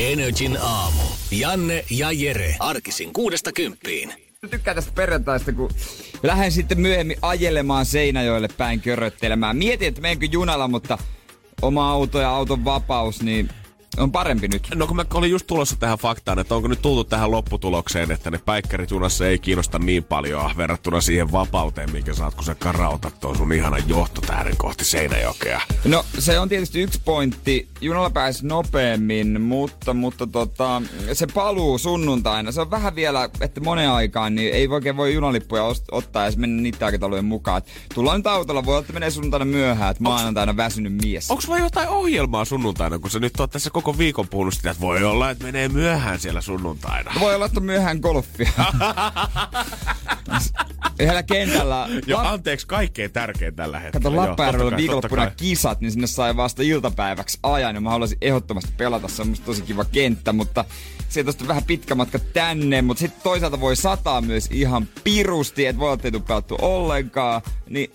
Energin aamu. Janne ja Jere. Arkisin kuudesta kymppiin. Tykkään tästä perjantaista, kun lähden sitten myöhemmin ajelemaan Seinäjoelle päin köröttelemään. Mietin, että menenkö junalla, mutta oma auto ja auton vapaus, niin on parempi nyt. No kun mä olin just tulossa tähän faktaan, että onko nyt tultu tähän lopputulokseen, että ne päikkärit junassa ei kiinnosta niin paljon verrattuna siihen vapauteen, minkä saat, kun sä karautat tuon sun ihanan johtotähden kohti Seinäjokea. No se on tietysti yksi pointti. Junalla pääsi nopeammin, mutta, mutta tota, se paluu sunnuntaina. Se on vähän vielä, että monen aikaan niin ei oikein voi junalippuja ost- ottaa ja mennä niitä aikataulujen mukaan. Tullaan nyt autolla, voi olla, että menee sunnuntaina myöhään, että maanantaina väsynyt mies. Onko sulla jotain ohjelmaa sunnuntaina, kun sä nyt oot tässä koko viikon puhunut sitä, että voi olla, että menee myöhään siellä sunnuntaina. Voi olla, että myöhään golfia. Yhdellä kentällä... Jo, anteeksi, kaikkein tärkein tällä hetkellä. Kato, Lappajärvellä viikonloppuna kai. kisat, niin sinne sai vasta iltapäiväksi ajan, ja mä haluaisin ehdottomasti pelata, se on musta tosi kiva kenttä, mutta sieltä on vähän pitkä matka tänne, mutta sitten toisaalta voi sataa myös ihan pirusti, että voi olla, että ei ollenkaan, niin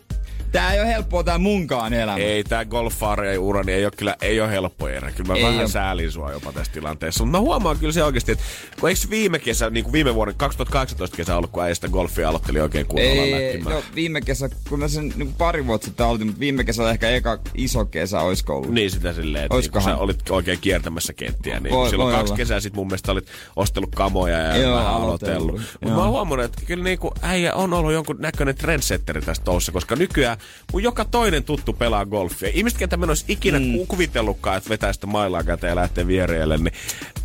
tää ei ole helppoa tää munkaan elämä. Ei, tää golfaari ura niin ei ole kyllä ei ole helppo erä. Kyllä mä Ei vähän oo. säälin sua jopa tässä tilanteessa. Mutta mä huomaan kyllä se oikeasti, että kun eikö viime kesä, niin kuin viime vuoden 2018 kesä ollut, kun äijä sitä golfia aloitteli oikein kunnolla Ei, no viime kesä, kun mä sen niin pari vuotta sitten aloitin, mutta viime kesä ehkä eka iso kesä olisiko ollut. Niin sitä silleen, että niin, kun Oiskohan? sä olit oikein kiertämässä kenttiä, niin Voi- silloin voi kaksi olla. kesää sitten mun mielestä olit ostellut kamoja ja Joo, vähän aloitellut. Mutta Joo. mä huomannut, että kyllä niinku äijä on ollut jonkun näköinen trendsetteri tässä toussa, koska nykyään mun joka toinen tuttu pelaa golfia. Ihmiset, ketä mä olisi ikinä mm. kuvitellutkaan, että vetää sitä mailaa käteen ja lähtee viereelle, niin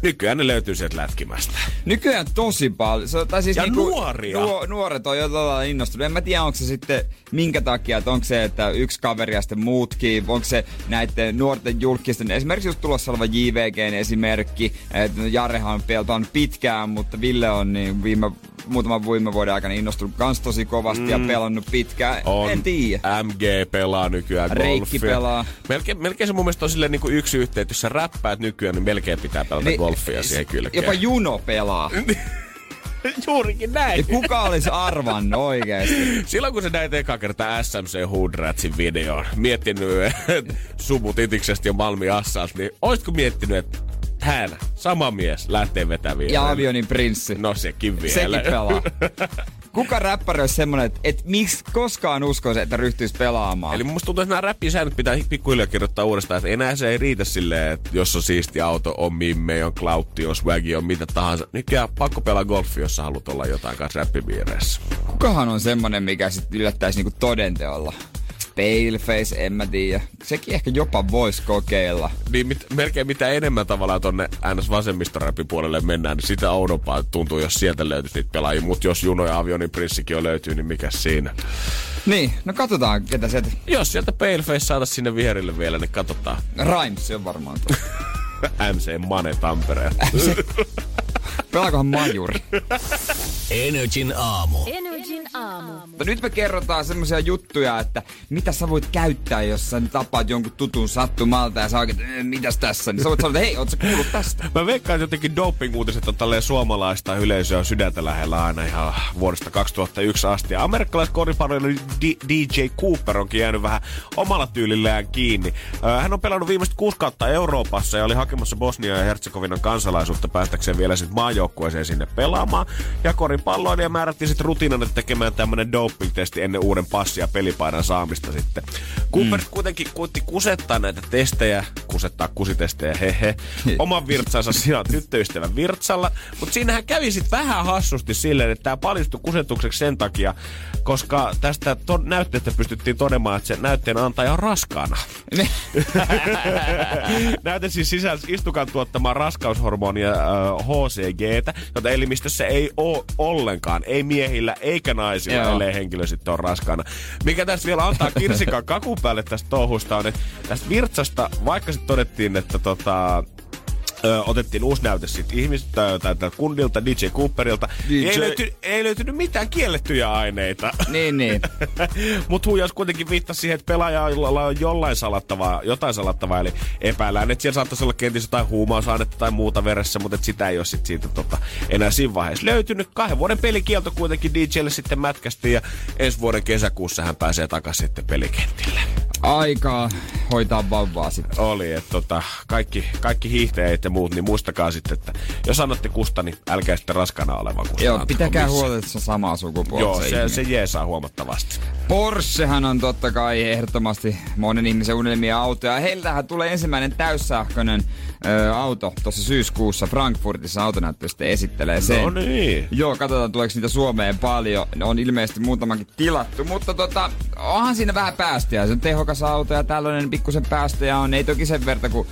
nykyään ne löytyy sieltä lätkimästä. Nykyään tosi paljon. Se, tai siis Ja niinku, nuoria. Nuo, nuoret on jo todella innostunut. En mä tiedä, onko se sitten minkä takia, että onko se, että yksi kaveri ja sitten muutkin, onko se näiden nuorten julkisten, esimerkiksi just tulossa oleva JVGn esimerkki, että Jarehan on pitkään, mutta Ville on niin viime muutaman viime vuoden aikana innostunut kans tosi kovasti mm. ja pelannut pitkään. On. En tiedä. MG pelaa nykyään Reikki golfia. pelaa. Melkein, melkein se mun mielestä on silleen niin kuin yksi yhteen, että jos sä räppäät nykyään, niin melkein pitää pelata Niin, golfia siihen kylkeen. Jopa Juno pelaa. Juurikin näin. Ja kuka olisi arvannut oikeesti? Silloin kun se näit eka kertaa SMC Hoodratsin videon, miettinyt että Sumu Titiksestä ja Malmi Assas, niin oisko miettinyt, että hän, sama mies, lähtee vetäviin. Ja Avionin prinssi. No sekin vielä. Sekin pelaa. Kuka räppäri olisi semmonen, että et miksi koskaan uskoisi, että ryhtyisi pelaamaan? Eli musta tuntuu, että nämä räppisäännöt pitää pikkuhiljaa kirjoittaa uudestaan, että enää se ei riitä silleen, että jos on siisti auto, on mimme, on klautti, on swaggi, on mitä tahansa. Nykyään pakko pelaa golfi, jos sä haluat olla jotain kanssa räppipiireissä. Kukahan on semmonen, mikä sitten yllättäisi niinku todenteolla? Paleface, en mä tiedä. Sekin ehkä jopa voisi kokeilla. Niin mit, melkein mitä enemmän tavallaan tonne ns vasemmistoräpin puolelle mennään, niin sitä oudompaa tuntuu, jos sieltä löytyisi niitä pelaajia. Mutta jos Juno ja Avionin prinssikin jo löytyy, niin mikä siinä? Niin, no katsotaan, ketä sieltä... Jos sieltä Paleface saataisiin sinne viherille vielä, niin katsotaan. Rhymes se on varmaan tuo. MC Mane Tampereen. Pelaakohan Majuri? Energin aamu. Energin aamu. Mutta nyt me kerrotaan semmoisia juttuja, että mitä sä voit käyttää, jos sä tapaat jonkun tutun sattumalta ja sä oikein, että "Eh, mitäs tässä? Niin sä voit sanoa, että hei, oot sä kuullut tästä? Mä veikkaan, että jotenkin doping-uutiset on tälleen suomalaista yleisöä sydäntä lähellä aina ihan vuodesta 2001 asti. Ja amerikkalaiskoripalvelu D- DJ Cooper onkin jäänyt vähän omalla tyylillään kiinni. Hän on pelannut viimeiset kuusi kautta Euroopassa ja oli hakemassa Bosnia ja Herzegovinan kansalaisuutta päästäkseen vielä sitten maajoukkueeseen sinne pelaamaan. Ja koripalloon ja määrättiin sitten rutiinana tekemään tämmönen doping-testi ennen uuden passi- ja pelipaidan saamista sitten. Cooper mm. kuitenkin kuitti kusettaa näitä testejä, kusettaa kusitestejä, hehe, oman virtsansa sijaan tyttöystävän virtsalla. Mutta siinähän kävi sitten vähän hassusti silleen, että tämä paljastui kusetukseksi sen takia, koska tästä to- näytteestä pystyttiin todemaan, että se näytteen antaja on raskaana. Näyte siis sisälsi istukan tuottamaa raskaushormonia äh, HCGtä, jota elimistössä ei ole ollenkaan, ei miehillä eikä naisilla, Joo. ellei henkilö sitten on raskaana. Mikä tässä vielä antaa kirsikan kakun päälle tästä touhusta on, että tästä virtsasta, vaikka sitten todettiin, että tota, ö, otettiin uusi näyte siitä ihmistä tai, tai kundilta, DJ Cooperilta. DJ. Ei, löyty, ei löytynyt mitään kiellettyjä aineita. Niin, niin. Mutta huijaus kuitenkin viittasi siihen, että pelaajalla on jollain salattavaa, jotain salattavaa, eli epäillään, että siellä saattaisi olla kenties jotain huumausainetta tai muuta veressä, mutta et sitä ei ole sit siitä tota, enää siinä vaiheessa löytynyt. Kahden vuoden pelikielto kuitenkin DJlle sitten mätkästi ja ensi vuoden kesäkuussa hän pääsee takaisin sitten pelikentille. Aikaa hoitaa vauvaa sitten. Oli, että tota, kaikki, kaikki hiihtäjät ja muut, niin muistakaa sitten, että jos annatte kusta, niin älkää sitten raskana olevan kusta. Joo, pitäkää huolta, että se on samaa sukupuolta. Joo, se, ihminen. se jeesaa huomattavasti. Porschehan on totta kai ehdottomasti monen ihmisen unelmia autoja. Heiltähän tulee ensimmäinen täyssähköinen ö, auto tuossa syyskuussa Frankfurtissa autonäyttö sitten esittelee sen. No niin. Joo, katsotaan tuleeko niitä Suomeen paljon. Ne on ilmeisesti muutamankin tilattu, mutta tota, onhan siinä vähän päästöjä. Se on tehokas auto ja tällainen pikkusen päästöjä on. Ei toki sen verta kuin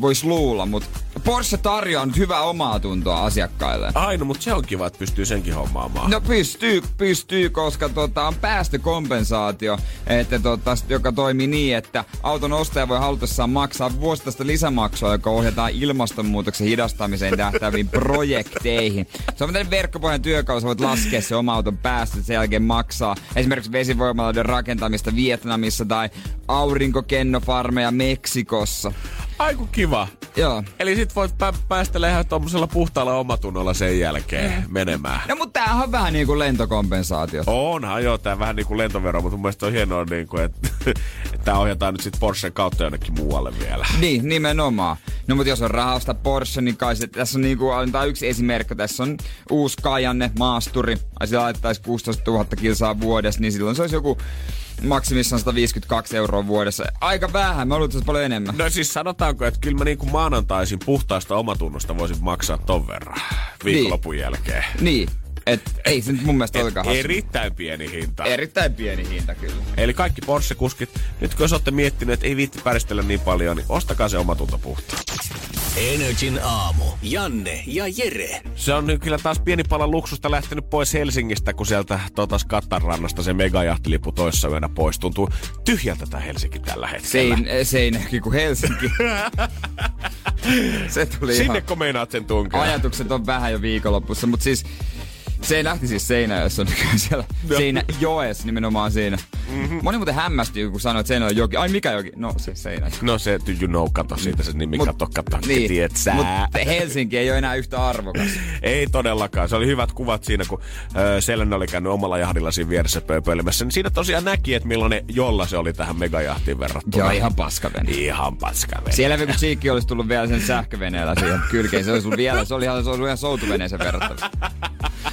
voisi luulla, mutta Porsche tarjoaa nyt hyvää omaa tuntoa asiakkaille. Aino, mutta se on kiva, että pystyy senkin hommaamaan. No pystyy, pystyy, koska tota, on päästökompensaatio, että tota, joka toimii niin, että auton ostaja voi halutessaan maksaa vuosittaista lisämaksua, joka ohjataan ilmastonmuutoksen hidastamiseen tähtäviin projekteihin. Se on tämmöinen verkkopohjan työkalu, sä voit laskea se oma auton päästöt, sen jälkeen maksaa esimerkiksi vesivoimaloiden rakentamista Vietnamissa tai aurinkokennofarmeja Meksikossa. Aiku kiva. Joo. Eli sit voit pä- päästä ihan tommosella puhtaalla omatunnolla sen jälkeen menemään. No mutta tämähän on vähän niin kuin lentokompensaatio. Onhan joo, tää vähän niinku lentovero, mutta mun mielestä on hienoa niinku, että et tää ohjataan nyt sit Porschen kautta jonnekin muualle vielä. Niin, nimenomaan. No mutta jos on rahasta Porsche, niin kai se, tässä on niinku, antaa yksi esimerkki. Tässä on uusi Kajanne, maasturi. Ai sillä laittaisi 16 000 kilsaa vuodessa, niin silloin se olisi joku maksimissaan 152 euroa vuodessa. Aika vähän, mä luulen, paljon enemmän. No siis sanotaanko, että kyllä mä niinku maanantaisin puhtaasta omatunnosta voisin maksaa ton verran viikonlopun jälkeen. Niin, et ei se nyt mun mielestä olekaan hassu. Erittäin pieni hinta. Erittäin pieni hinta kyllä. Eli kaikki Porsche-kuskit, nyt kun jos olette miettineet, että ei viitti päristellä niin paljon, niin ostakaa se omatunto puhtaan. Energin aamu. Janne ja Jere. Se on nyt kyllä taas pieni pala luksusta lähtenyt pois Helsingistä, kun sieltä totas Kattanrannasta se megajahtilippu toissa yönä pois. Tuntuu tyhjältä tämä Helsinki tällä hetkellä. Sein, Seinäkin kuin Helsinki. se tuli ihan... Sinnekö meinaat sen tunkea? Ajatukset on vähän jo viikonlopussa, mutta siis se ei lähti siis Seinäjoessa, on siellä Seinäjoessa nimenomaan siinä. Mm-hmm. Moni muuten hämmästyi, kun sanoi, että Seinäjoella on joki. Ai mikä joki? No se Seinäjoki. No se, do you know, kato siitä se nimi, kato, kato, niin, tiedät sä. Mutta Helsinki ei ole enää yhtä arvokas. Ei todellakaan. Se oli hyvät kuvat siinä, kun ö, Selena oli käynyt omalla jahdilla siinä vieressä pööpöilemässä. Niin siinä tosiaan näki, että millainen jolla se oli tähän megajahtiin verrattuna. Joo, ihan paskavene. Ihan paskavene. Siellä kun Cheekki olisi tullut vielä sen sähköveneellä siihen kylkeen, se olisi ollut vielä, se oli ihan, se ollut ihan soutuveneeseen verrattuna.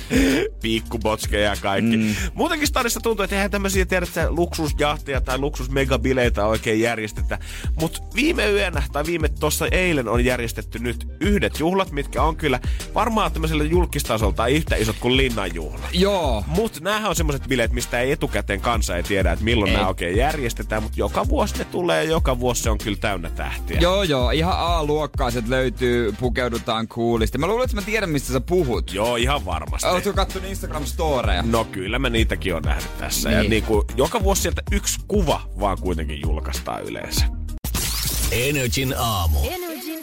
pikkubotskeja ja kaikki. Mm. Muutenkin stadissa tuntuu, että eihän tämmöisiä tiedä, että luksusjahtia tai luksusmegabileitä oikein järjestetä. Mutta viime yönä tai viime tuossa eilen on järjestetty nyt yhdet juhlat, mitkä on kyllä varmaan tämmöisellä julkistasolta yhtä isot kuin linnan juhlat. Joo. Mutta näähän on semmoiset bileet, mistä ei etukäteen kansa ei tiedä, että milloin nämä oikein järjestetään, mutta joka vuosi ne tulee ja joka vuosi se on kyllä täynnä tähtiä. Joo, joo, ihan A-luokkaiset löytyy, pukeudutaan coolisti. Mä luulen, että mä tiedän, mistä sä puhut. Joo, ihan varmasti. Oletko kattonut Instagram-storeja? No kyllä mä niitäkin on nähnyt tässä. Niin. Ja Niin. niinku, joka vuosi sieltä yksi kuva vaan kuitenkin julkaistaan yleensä. Energin aamu.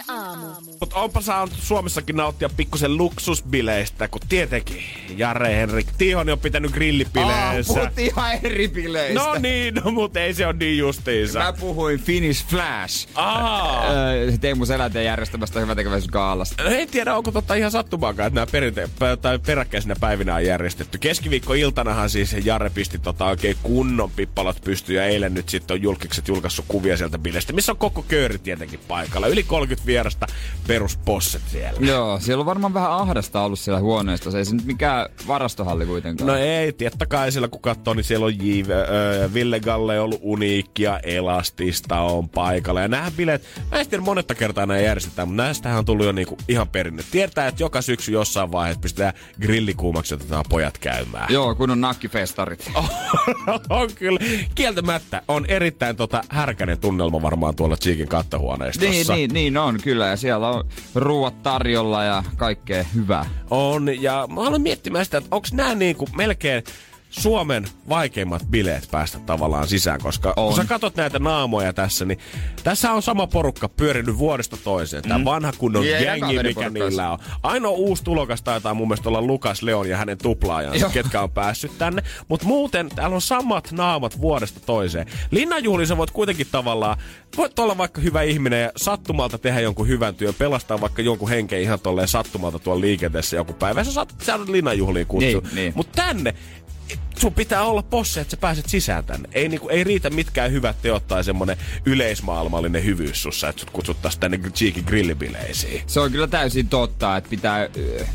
Aamu. Mutta onpa saanut Suomessakin nauttia pikkusen luksusbileistä, kun tietenkin Jare Henrik Tihoni on pitänyt Aa, grillipileensä. puhuttiin ihan eri bileistä. no niin, no, mutta ei se ole niin justiinsa. Mä puhuin Finnish Flash. Aa. Öö, Teemu Selänteen järjestämästä hyväntekeväisyysgaalasta. No En tiedä, onko totta ihan sattumaakaan, että nämä perinte- tai peräkkäisinä päivinä on järjestetty. Keskiviikko-iltanahan siis Jare pisti tota oikein kunnon pippalot pystyyn ja eilen nyt sitten on julkikset julkaissut kuvia sieltä bileistä, missä on koko kööri tietenkin paikalla. Yli 30 vierasta perusposset siellä. Joo, siellä on varmaan vähän ahdasta ollut siellä huoneesta. Se ei se nyt mikään varastohalli kuitenkaan. No ei, totta kai siellä kun katsoo, niin siellä on J, äh, Ville Galle ollut uniikkia, elastista on paikalla. Ja nämä bileet, mä en tiedä monetta kertaa nämä järjestetään, mutta näistähän on tullut jo niinku ihan perinne. Tietää, että joka syksy jossain vaiheessa pistetään grillikuumaksi otetaan pojat käymään. Joo, kun on nakkifestarit. on kyllä. Kieltämättä on erittäin tota härkäinen tunnelma varmaan tuolla Cheekin kattohuoneistossa. Niin, niin, niin on kyllä. Ja siellä on ruuat tarjolla ja kaikkea hyvää. On, ja mä aloin miettimään sitä, että onko nämä niinku melkein Suomen vaikeimmat bileet päästä tavallaan sisään, koska on. kun sä katot näitä naamoja tässä, niin tässä on sama porukka pyörinyt vuodesta toiseen. Tämä mm. vanha kunnon yeah, jengi, mikä niillä on. Ainoa uusi tulokas taitaa mun mielestä olla Lukas Leon ja hänen tuplaajansa, ketkä on päässyt tänne. Mutta muuten täällä on samat naamat vuodesta toiseen. Linnanjuhlissa voit kuitenkin tavallaan, voit olla vaikka hyvä ihminen ja sattumalta tehdä jonkun hyvän työn, pelastaa vaikka jonkun henken ihan tolleen sattumalta tuolla liikenteessä joku päivä. Sä saat saanut linnanjuhliin kutsu. Niin, niin. Mutta tänne, sun pitää olla posse, että sä pääset sisään tänne. Ei, niinku, ei riitä mitkään hyvät teot tai semmonen yleismaailmallinen hyvyys sussa, että sut kutsuttais tänne Cheeky grillibileisiin. Se on kyllä täysin totta, että pitää äh,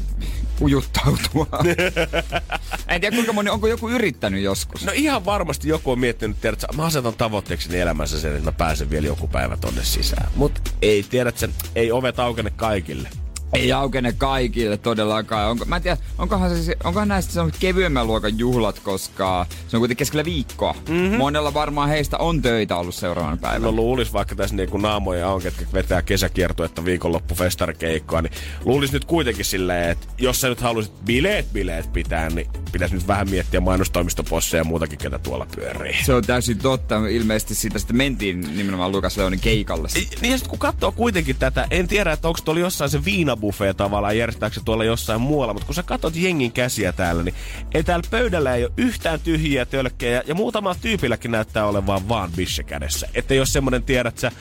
ujuttautua. en tiedä kuinka moni, onko joku yrittänyt joskus? No ihan varmasti joku on miettinyt, että mä asetan tavoitteeksi elämässä sen, että mä pääsen vielä joku päivä tonne sisään. Mut ei tiedä, että ei ovet aukene kaikille ei aukene kaikille todellakaan. Onko, mä en tiedä, onkohan, se, onkohan näistä se on kevyemmän luokan juhlat, koska se on kuitenkin keskellä viikkoa. Mm-hmm. Monella varmaan heistä on töitä ollut seuraavana päivänä. No luulis vaikka tässä niinku naamoja on, ketkä vetää kesäkiertuetta viikonloppu festarikeikkoa, niin luulis nyt kuitenkin silleen, että jos sä nyt haluaisit bileet bileet pitää, niin pitäisi nyt vähän miettiä mainostoimistoposseja ja muutakin, ketä tuolla pyörii. Se on täysin totta. Ilmeisesti siitä sitten mentiin nimenomaan Lukas Leonin keikalle. Niin ja sitten kun katsoo kuitenkin tätä, en tiedä, että onko tuolla jossain se viina buffet tavallaan, järjestääkö se tuolla jossain muualla, mutta kun sä katsot jengin käsiä täällä, niin ei täällä pöydällä ei ole yhtään tyhjiä tölkkejä, ja muutama tyypilläkin näyttää olevan vaan bisse kädessä. Että jos semmonen tiedät sä,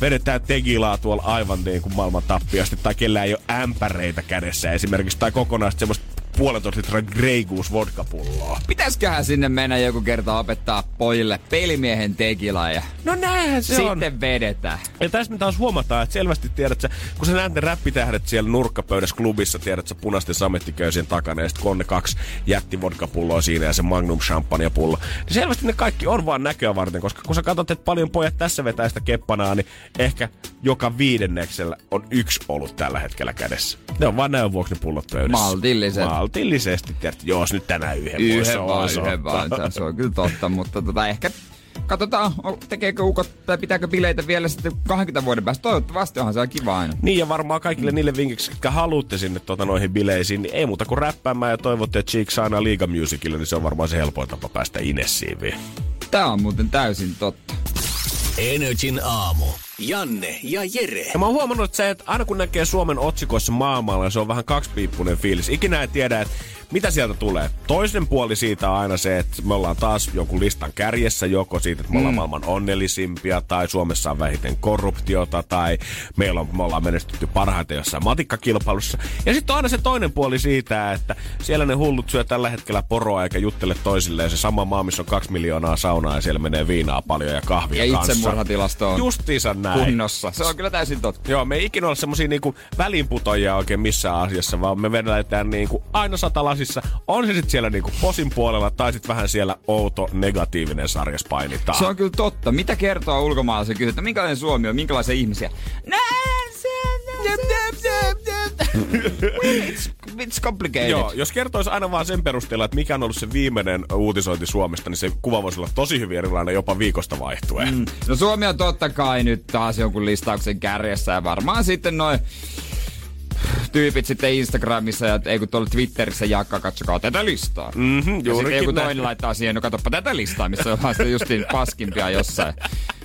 vedetään tegilaa tuolla aivan niin kuin maailman tappiasti, tai kellä ei ole ämpäreitä kädessä esimerkiksi, tai kokonaan semmoista puolentoista litran Grey Goose vodkapulloa. Pitäisköhän sinne mennä joku kerta opettaa pojille pelimiehen tekila ja no näinhän se sitten on. Sitten vedetään. Ja tässä me taas huomataan, että selvästi tiedät sä, kun sä näet ne räppitähdet siellä nurkkapöydässä klubissa, tiedät sä punaisten samettiköysien takana ja sitten konne kaksi jätti vodkapulloa siinä ja se Magnum champagne pullo. Niin selvästi ne kaikki on vaan näköä varten, koska kun sä katsot, että paljon pojat tässä vetää sitä keppanaa, niin ehkä joka viidenneksellä on yksi ollut tällä hetkellä kädessä. Ne on vaan näin vuoksi ne pullot pöydässä. Maltilliset. Maltillisesti, tiedät, jos nyt tänään yhden Yhden vaan, yhden vaan. Se on kyllä totta, mutta tota, ehkä katsotaan, tekeekö ukot tai pitääkö bileitä vielä sitten 20 vuoden päästä. Toivottavasti onhan se kiva aina. Niin ja varmaan kaikille niille vinkiksi, jotka haluatte sinne tuota, noihin bileisiin, niin ei muuta kuin räppäämään ja toivotte, että Cheeks aina Liiga Musicille, niin se on varmaan se helpoin tapa päästä Inessiin vielä. Tää on muuten täysin totta. Energin aamu. Janne ja Jere. Ja mä oon huomannut, että se, että aina kun näkee Suomen otsikoissa maailmalla, se on vähän kaksipiippunen fiilis. Ikinä ei tiedä, että mitä sieltä tulee? Toisen puoli siitä on aina se, että me ollaan taas jonkun listan kärjessä, joko siitä, että me ollaan mm. maailman onnellisimpia, tai Suomessa on vähiten korruptiota, tai meillä on, me ollaan menestytty parhaiten jossain matikkakilpailussa. Ja sitten on aina se toinen puoli siitä, että siellä ne hullut syö tällä hetkellä poroa eikä juttele toisilleen. Se sama maa, missä on kaksi miljoonaa saunaa ja siellä menee viinaa paljon ja kahvia ja kanssa. Ja itsemurhatilasto on Justiinsa näin. Kunnossa. Se on kyllä täysin totta. Joo, me ei ikinä ole semmosia niinku välinputojia oikein missään asiassa, vaan me vedetään niinku aina satalas sarjasissa. On se sitten siellä niinku posin puolella tai sitten vähän siellä outo negatiivinen sarjas painitaan. Se on kyllä totta. Mitä kertoo ulkomaalaisen kysyä, että minkälainen Suomi on, minkälaisia ihmisiä? Näin it's, it's complicated. Joo, jos kertoisi aina vaan sen perusteella, että mikä on ollut se viimeinen uutisointi Suomesta, niin se kuva voisi olla tosi hyvin erilainen jopa viikosta vaihtuen. Mm. No Suomi on totta kai nyt taas jonkun listauksen kärjessä ja varmaan sitten noin tyypit sitten Instagramissa ja ei kun tuolla Twitterissä jakaa, katsokaa tätä listaa. Mm-hmm, ja sitten joku toinen laittaa siihen, no katsoppa tätä listaa, missä on vaan justiin paskimpia jossain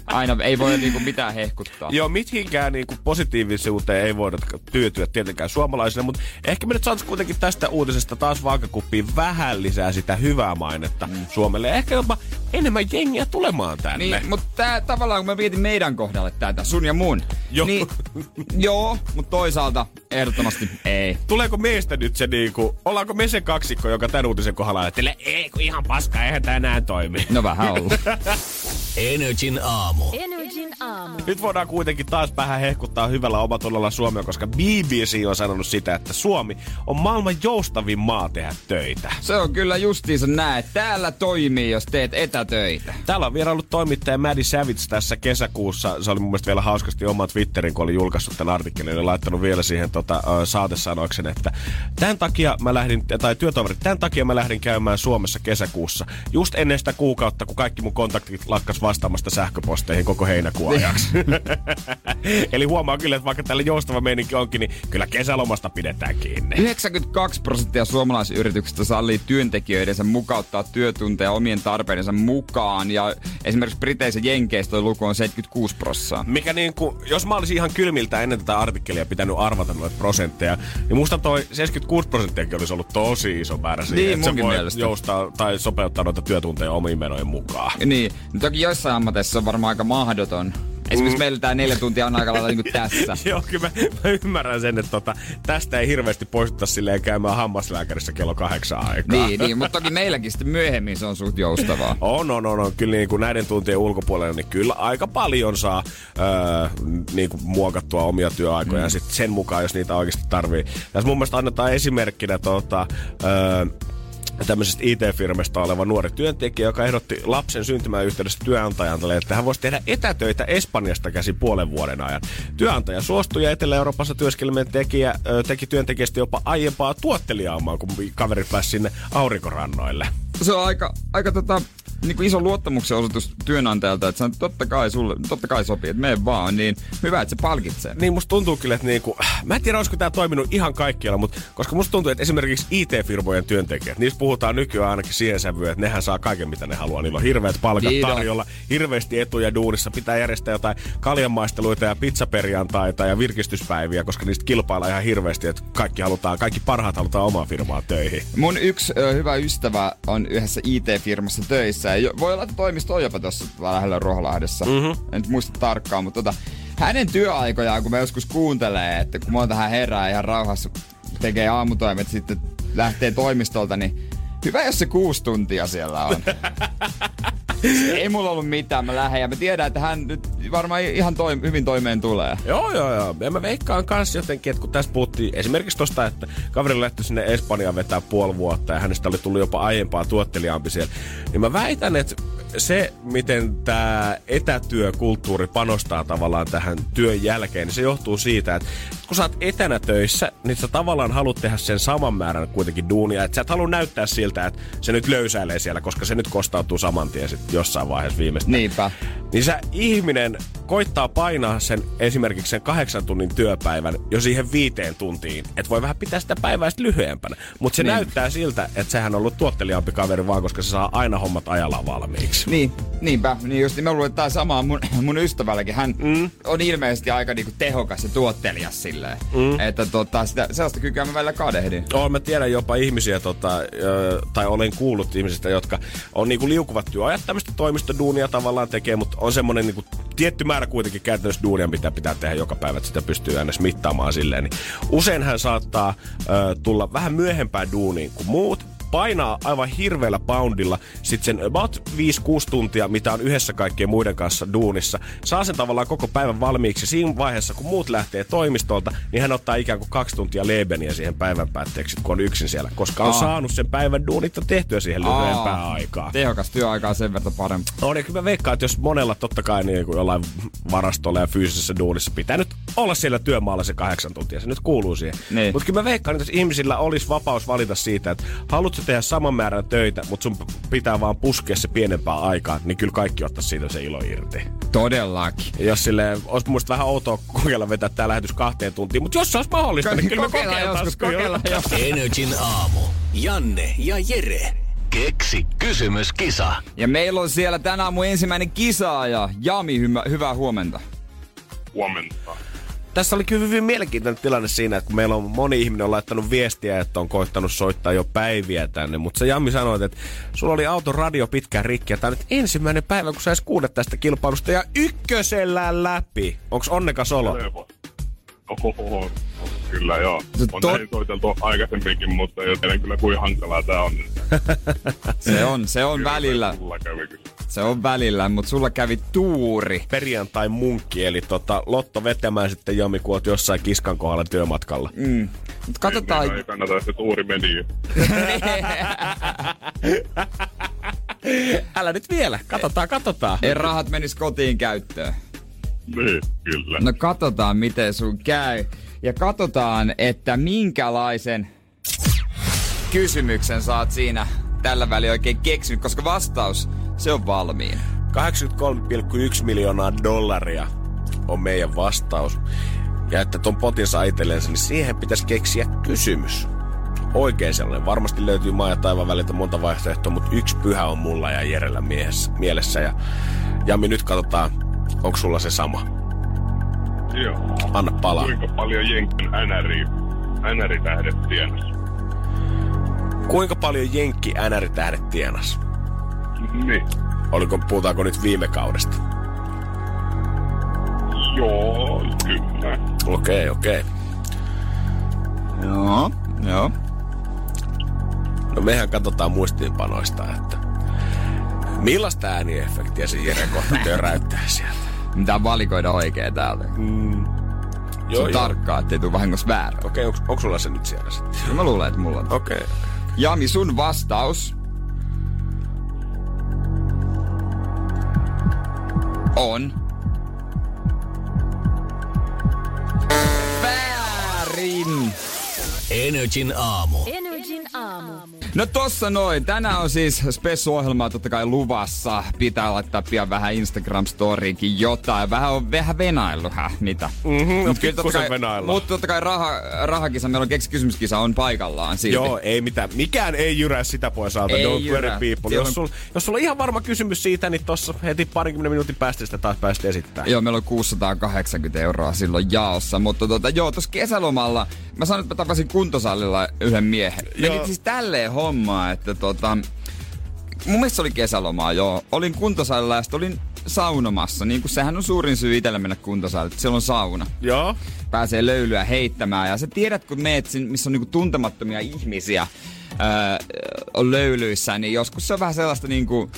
aina ei voi niinku mitään hehkuttaa. Joo, mihinkään niinku positiivisuuteen ei voida tyytyä tietenkään suomalaisille, mutta ehkä me nyt saataisiin kuitenkin tästä uutisesta taas vaakakuppiin vähän lisää sitä hyvää mainetta mm. Suomelle. Ehkä jopa enemmän jengiä tulemaan tänne. Niin, mutta tää, tavallaan kun mä vietin meidän kohdalle tätä, sun ja mun. Joo. Niin, joo, mutta toisaalta ehdottomasti ei. Tuleeko meistä nyt se niinku, ollaanko me se kaksikko, joka tämän uutisen kohdalla ajattelee, ei kun ihan paska, eihän tää enää toimi. No vähän ollut. Energin aamu. Energin aamu. Nyt voidaan kuitenkin taas vähän hehkuttaa hyvällä omatollalla Suomea, koska BBC on sanonut sitä, että Suomi on maailman joustavin maa tehdä töitä. Se on kyllä justiinsa näin. Täällä toimii, jos teet etätöitä. Täällä on vielä ollut toimittaja Maddie Savage tässä kesäkuussa. Se oli mun mielestä vielä hauskasti oma Twitterin, kun oli julkaissut tämän artikkelin. Oli laittanut vielä siihen tota, saatesanoiksen, että tämän takia mä lähdin, tai työtoverit, tämän takia mä lähdin käymään Suomessa kesäkuussa. Just ennen sitä kuukautta, kun kaikki mun kontaktit lakkas vastaamasta sähköposteihin koko heinäkuun ajaksi. Eli huomaa kyllä, että vaikka tällä joustava meininki onkin, niin kyllä kesälomasta pidetään kiinni. 92 prosenttia suomalaisyrityksistä sallii työntekijöidensä mukauttaa työtunteja omien tarpeidensa mukaan. Ja esimerkiksi Briteissä Jenkeissä toi luku on 76 prosenttia. Mikä niin kuin, jos mä olisin ihan kylmiltä ennen tätä artikkelia pitänyt arvata noita prosentteja, niin musta toi 76 prosenttiakin olisi ollut tosi iso määrä siihen, Niin, että se voi mielestä. joustaa tai sopeuttaa noita työtunteja omiin menojen mukaan. Niin, no toki joissain ammateissa on varmaan aika mahdoton. Esimerkiksi mm. meillä tää neljä tuntia on aika lailla niin tässä. Joo, kyllä mä, mä ymmärrän sen, että tota, tästä ei hirveästi poistuta silleen käymään hammaslääkärissä kello kahdeksan aikaa. Niin, niin, mutta toki meilläkin sitten myöhemmin se on suht joustavaa. On, on, on, on. Kyllä niin kuin näiden tuntien ulkopuolella, niin kyllä aika paljon saa öö, niin kuin muokattua omia työaikoja mm. sit sen mukaan, jos niitä oikeasti tarvii. Tässä mun mielestä annetaan esimerkkinä tota, öö, tämmöisestä IT-firmasta oleva nuori työntekijä, joka ehdotti lapsen syntymän yhteydessä työnantajalle, että hän voisi tehdä etätöitä Espanjasta käsin puolen vuoden ajan. Työnantaja suostui ja Etelä-Euroopassa työskentelemään tekijä, teki työntekijästä jopa aiempaa tuotteliaamaan, kun kaveri pääsi sinne aurinkorannoille. Se on aika, aika tota, niin kuin iso luottamuksen osoitus työnantajalta, että sanoo, totta kai, sulle, totta kai sopii, että mene vaan, niin hyvä, että se palkitsee. Niin musta tuntuu kyllä, että niinku, mä en tiedä, olisiko tämä toiminut ihan kaikkialla, mutta koska musta tuntuu, että esimerkiksi IT-firmojen työntekijät, niistä puhutaan nykyään ainakin siihen sävyyn, että nehän saa kaiken mitä ne haluaa. Niillä on hirveät palkat Niin on. tarjolla, hirveästi etuja duunissa, pitää järjestää jotain kaljanmaisteluita ja pizzaperjantaita ja virkistyspäiviä, koska niistä kilpaillaan ihan hirveästi, että kaikki halutaan, kaikki parhaat halutaan omaa firmaa töihin. Mun yksi ö, hyvä ystävä on yhdessä IT-firmassa töissä. Ja voi olla, että toimisto on jopa tuossa lähellä Ruoholahdessa. Mm-hmm. En nyt muista tarkkaan, mutta tota, hänen työaikojaan, kun mä joskus kuuntelee, että kun monta hän herää ihan rauhassa, tekee aamutoimet, sitten lähtee toimistolta, niin hyvä, jos se kuusi tuntia siellä on. Ei mulla ollut mitään, mä lähden ja mä tiedän, että hän nyt varmaan ihan toim- hyvin toimeen tulee. Joo, joo, joo. Ja mä veikkaan kans jotenkin, että kun tässä puhuttiin esimerkiksi tosta, että kaveri lähti sinne Espanjaan vetää puoli vuotta ja hänestä oli tullut jopa aiempaa tuotteliaampi siellä, niin mä väitän, että se, miten tämä etätyökulttuuri panostaa tavallaan tähän työn jälkeen, niin se johtuu siitä, että kun sä oot etänä töissä, niin sä tavallaan haluat tehdä sen saman määrän kuitenkin duunia. Että sä et halua näyttää siltä, että se nyt löysäilee siellä, koska se nyt kostautuu saman tien sit jossain vaiheessa viimeistä. Niinpä. Niin sä ihminen koittaa painaa sen esimerkiksi sen kahdeksan tunnin työpäivän jo siihen viiteen tuntiin. Että voi vähän pitää sitä päivää sit lyhyempänä. Mutta se Niin. näyttää siltä, että sehän on ollut tuotteliaampi kaveri vaan, koska se saa aina hommat ajallaan valmiiksi. Niin, niinpä. Niin just, niin mä luulen, että tää sama mun, mun ystävälläkin. Hän mm. on ilmeisesti aika niinku tehokas ja tuottelias silleen. Mm. Että tota, sitä, sellaista kykyä mä välillä kadehdin. Oh, mä tiedän jopa ihmisiä, tota, tai olen kuullut ihmisistä, jotka on niinku liukuvat työajat tämmöistä toimistoduunia tavallaan tekee, mutta on semmoinen niinku tietty määrä kuitenkin käytännössä duunia, mitä pitää tehdä joka päivä, että sitä pystyy aina mittaamaan silleen. Niin usein hän saattaa ö, tulla vähän myöhempään duuniin kuin muut, painaa aivan hirveällä poundilla sit sen about 5-6 tuntia, mitä on yhdessä kaikkien muiden kanssa duunissa. Saa sen tavallaan koko päivän valmiiksi. Siinä vaiheessa, kun muut lähtee toimistolta, niin hän ottaa ikään kuin kaksi tuntia lebeniä siihen päivän päätteeksi, kun on yksin siellä. Koska on Aa. saanut sen päivän duunit tehtyä siihen lyhyempään Aa, aikaan. Tehokas työaika on sen verran parempi. On, ja kyllä mä veikkaan, että jos monella totta kai niin kuin jollain varastolla ja fyysisessä duunissa pitää nyt olla siellä työmaalla se kahdeksan tuntia, se nyt kuuluu siihen. Niin. Mutta kyllä mä veikkaan, että jos ihmisillä olisi vapaus valita siitä, että haluatko tehdä saman määrän töitä, mutta sun pitää vaan puskea se pienempää aikaa, niin kyllä kaikki ottaisi siitä se ilo irti. Todellakin. Ja jos sille olisi muista vähän outoa kokeilla vetää tämä lähetys kahteen tuntiin, mutta jos se olisi mahdollista, niin kyllä me Kokeillaan joskus, kokeillaan jo. Energin aamu. Janne ja Jere. Keksi kysymyskisa. Ja meillä on siellä tänään mun ensimmäinen kisaaja. Jami, hyvä, hyvää huomenta. huomenta. Tässä oli kyllä hyvin mielenkiintoinen tilanne siinä, että kun meillä on moni ihminen on laittanut viestiä, että on koittanut soittaa jo päiviä tänne, mutta se Jammi sanoi, että sulla oli auton radio pitkään rikki ja tämä on nyt ensimmäinen päivä, kun sä edes kuulet tästä kilpailusta ja ykkösellään läpi. Onks onnekas olo? Ohoho. Kyllä joo. On to- näin soiteltu aikaisemminkin, mutta tiedän kyllä kuinka hankalaa tää on. Se on, se on välillä. Kyllä. Se on välillä, mutta sulla kävi tuuri. Perjantai munkki, eli tota, Lotto vetämään sitten Jami, kun oot jossain kiskan kohdalla työmatkalla. Mm. Mut katsotaan. Niin, ei kannata se tuuri meni. Älä nyt vielä, katsotaan, katsotaan. Ei rahat menis kotiin käyttöön. Niin, kyllä. No katsotaan, miten sun käy. Ja katsotaan, että minkälaisen kysymyksen saat siinä tällä väliin oikein keksinyt, koska vastaus, se on valmiina. 83,1 miljoonaa dollaria on meidän vastaus. Ja että ton potin saa itsellensä, niin siihen pitäisi keksiä kysymys. Oikein sellainen. Varmasti löytyy maa ja taivaan väliltä monta vaihtoehtoa, mutta yksi pyhä on mulla ja Jerellä miehessä, mielessä. Ja Jami, nyt katsotaan, onko sulla se sama. Joo. Anna palaa. Kuinka paljon Jenkin NRI, NRI-tähdet tienas? Kuinka paljon Jenkki NR-tähdet tienas? Niin. Oliko, puhutaanko nyt viime kaudesta? Joo, kyllä. Okei, okei. Joo, joo. No mehän katsotaan muistiinpanoista, että millaista ääniefektiä se Jere kohta töräyttää sieltä. Mitä valikoida oikein täältä. Mm. Se on tarkkaa, ettei tule vahingossa väärä. Okei, onko, onko sulla se nyt siellä sitten? No mä luulen, että mulla on. Okei. Okay. Jami, sun vastaus on... Väärin! Energin aamu. Energin aamu. No tossa noin. Tänään on siis spessuohjelmaa totta kai luvassa. Pitää laittaa pian vähän Instagram-storiinkin jotain. Vähän on vähän venailu, häh? Mitä? Mhm, no Mut kyllä totta kai-. Mutta totta kai raha, rahakisa, meillä on keksi kysymyskisa on paikallaan silti. Joo, ei mitään. Mikään ei jyrää sitä pois alta. Ei Don't worry people. Siellä Jos, on- sul, jos sulla on ihan varma kysymys siitä, niin tossa heti parinkymmenen minuutin päästä sitä taas päästä esittämään. Joo, meillä on 680 euroa silloin jaossa, mutta tota, joo, tuossa kesälomalla, mä sanoin, että mä tapasin kuntosalilla yhden miehen. Meni Joo. siis tälleen hommaa, että tota, mun mielestä se oli kesälomaa, joo. Olin kuntosalilla ja sitten olin saunomassa, niin kuin sehän on suurin syy itselle mennä kuntosalille, että siellä on sauna. Joo. Pääsee löylyä heittämään ja sä tiedät, kun meet sinne, missä on niinku tuntemattomia ihmisiä öö, on löylyissä, niin joskus se on vähän sellaista niinku,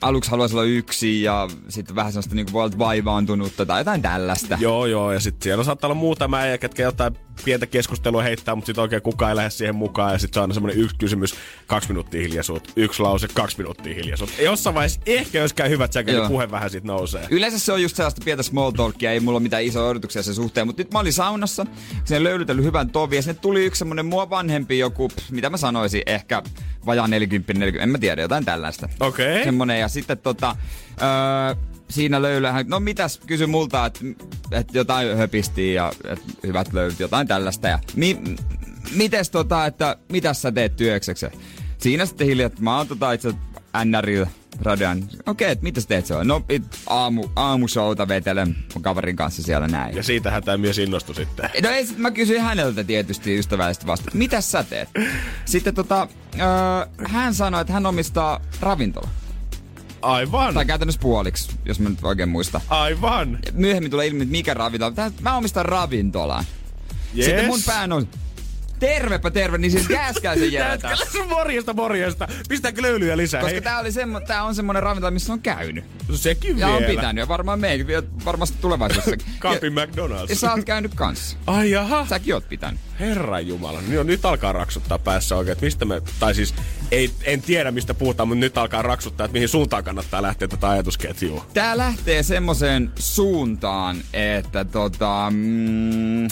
aluksi haluaisi olla yksin ja sitten vähän sellaista niinku voi olla vaivaantunutta tai jotain tällaista. Joo, joo, ja sitten siellä saattaa olla muutama äijä, ketkä jotain pientä keskustelua heittää, mutta sitten oikein kukaan ei lähde siihen mukaan, ja sitten se on aina semmoinen yksi kysymys, kaksi minuuttia hiljaisuutta, yksi lause, kaksi minuuttia hiljaisuutta. Jossain vaiheessa ehkä jos käy hyvät säkä, niin puhe vähän siitä nousee. Yleensä se on just sellaista pientä small talkia, ei mulla ole mitään isoja odotuksia sen suhteen, mutta nyt mä olin saunassa, sen löylytellyt hyvän tovin ja sinne tuli yksi semmonen mua vanhempi joku, pff, mitä mä sanoisin, ehkä vajaa 40, 40, en mä tiedä, jotain tällaista. Okei. Semmonen ja sitten tota, öö, siinä löylyhän, no mitäs, kysy multa, että et jotain höpistiin ja et hyvät löylyt, jotain tällaista ja mi, mites tota, että mitäs sä teet työkseksi? Siinä sitten hiljaa, että mä oon tota itse NRillä radion. Okei, okay, että mitä sä teet se on? No it, aamu, aamushowta vetelen mun kaverin kanssa siellä näin. Ja siitähän tämä mies innostui sitten. No ei, sit mä kysyin häneltä tietysti ystävällisesti vasta, että mitä sä teet? Sitten tota, öö, hän sanoi, että hän omistaa ravintola. Aivan. Tai käytännössä puoliksi, jos mä nyt oikein muistan. Aivan. Myöhemmin tulee ilmi, että mikä ravintola. Mä omistan ravintolan. Yes. Sitten mun pään on, tervepä terve, niin siis jääskäisen jää tässä. morjesta, morjesta. Pistääkö löylyjä lisää? Koska Hei, tää, oli semmo, tää on semmonen ravintola, missä on käynyt. sekin Ja vielä. on pitänyt, ja varmaan meikin, varmasti tulevaisuudessakin. Kaapin ja, McDonald's. ja sä oot käynyt kanssa. Ai jaha. Säkin oot pitänyt. Herran Jumala. No, nyt alkaa raksuttaa päässä oikein, että mistä me, tai siis ei, en tiedä mistä puhutaan, mutta nyt alkaa raksuttaa, että mihin suuntaan kannattaa lähteä tätä ajatusketjua. Tää lähtee semmoiseen suuntaan, että tota, mm,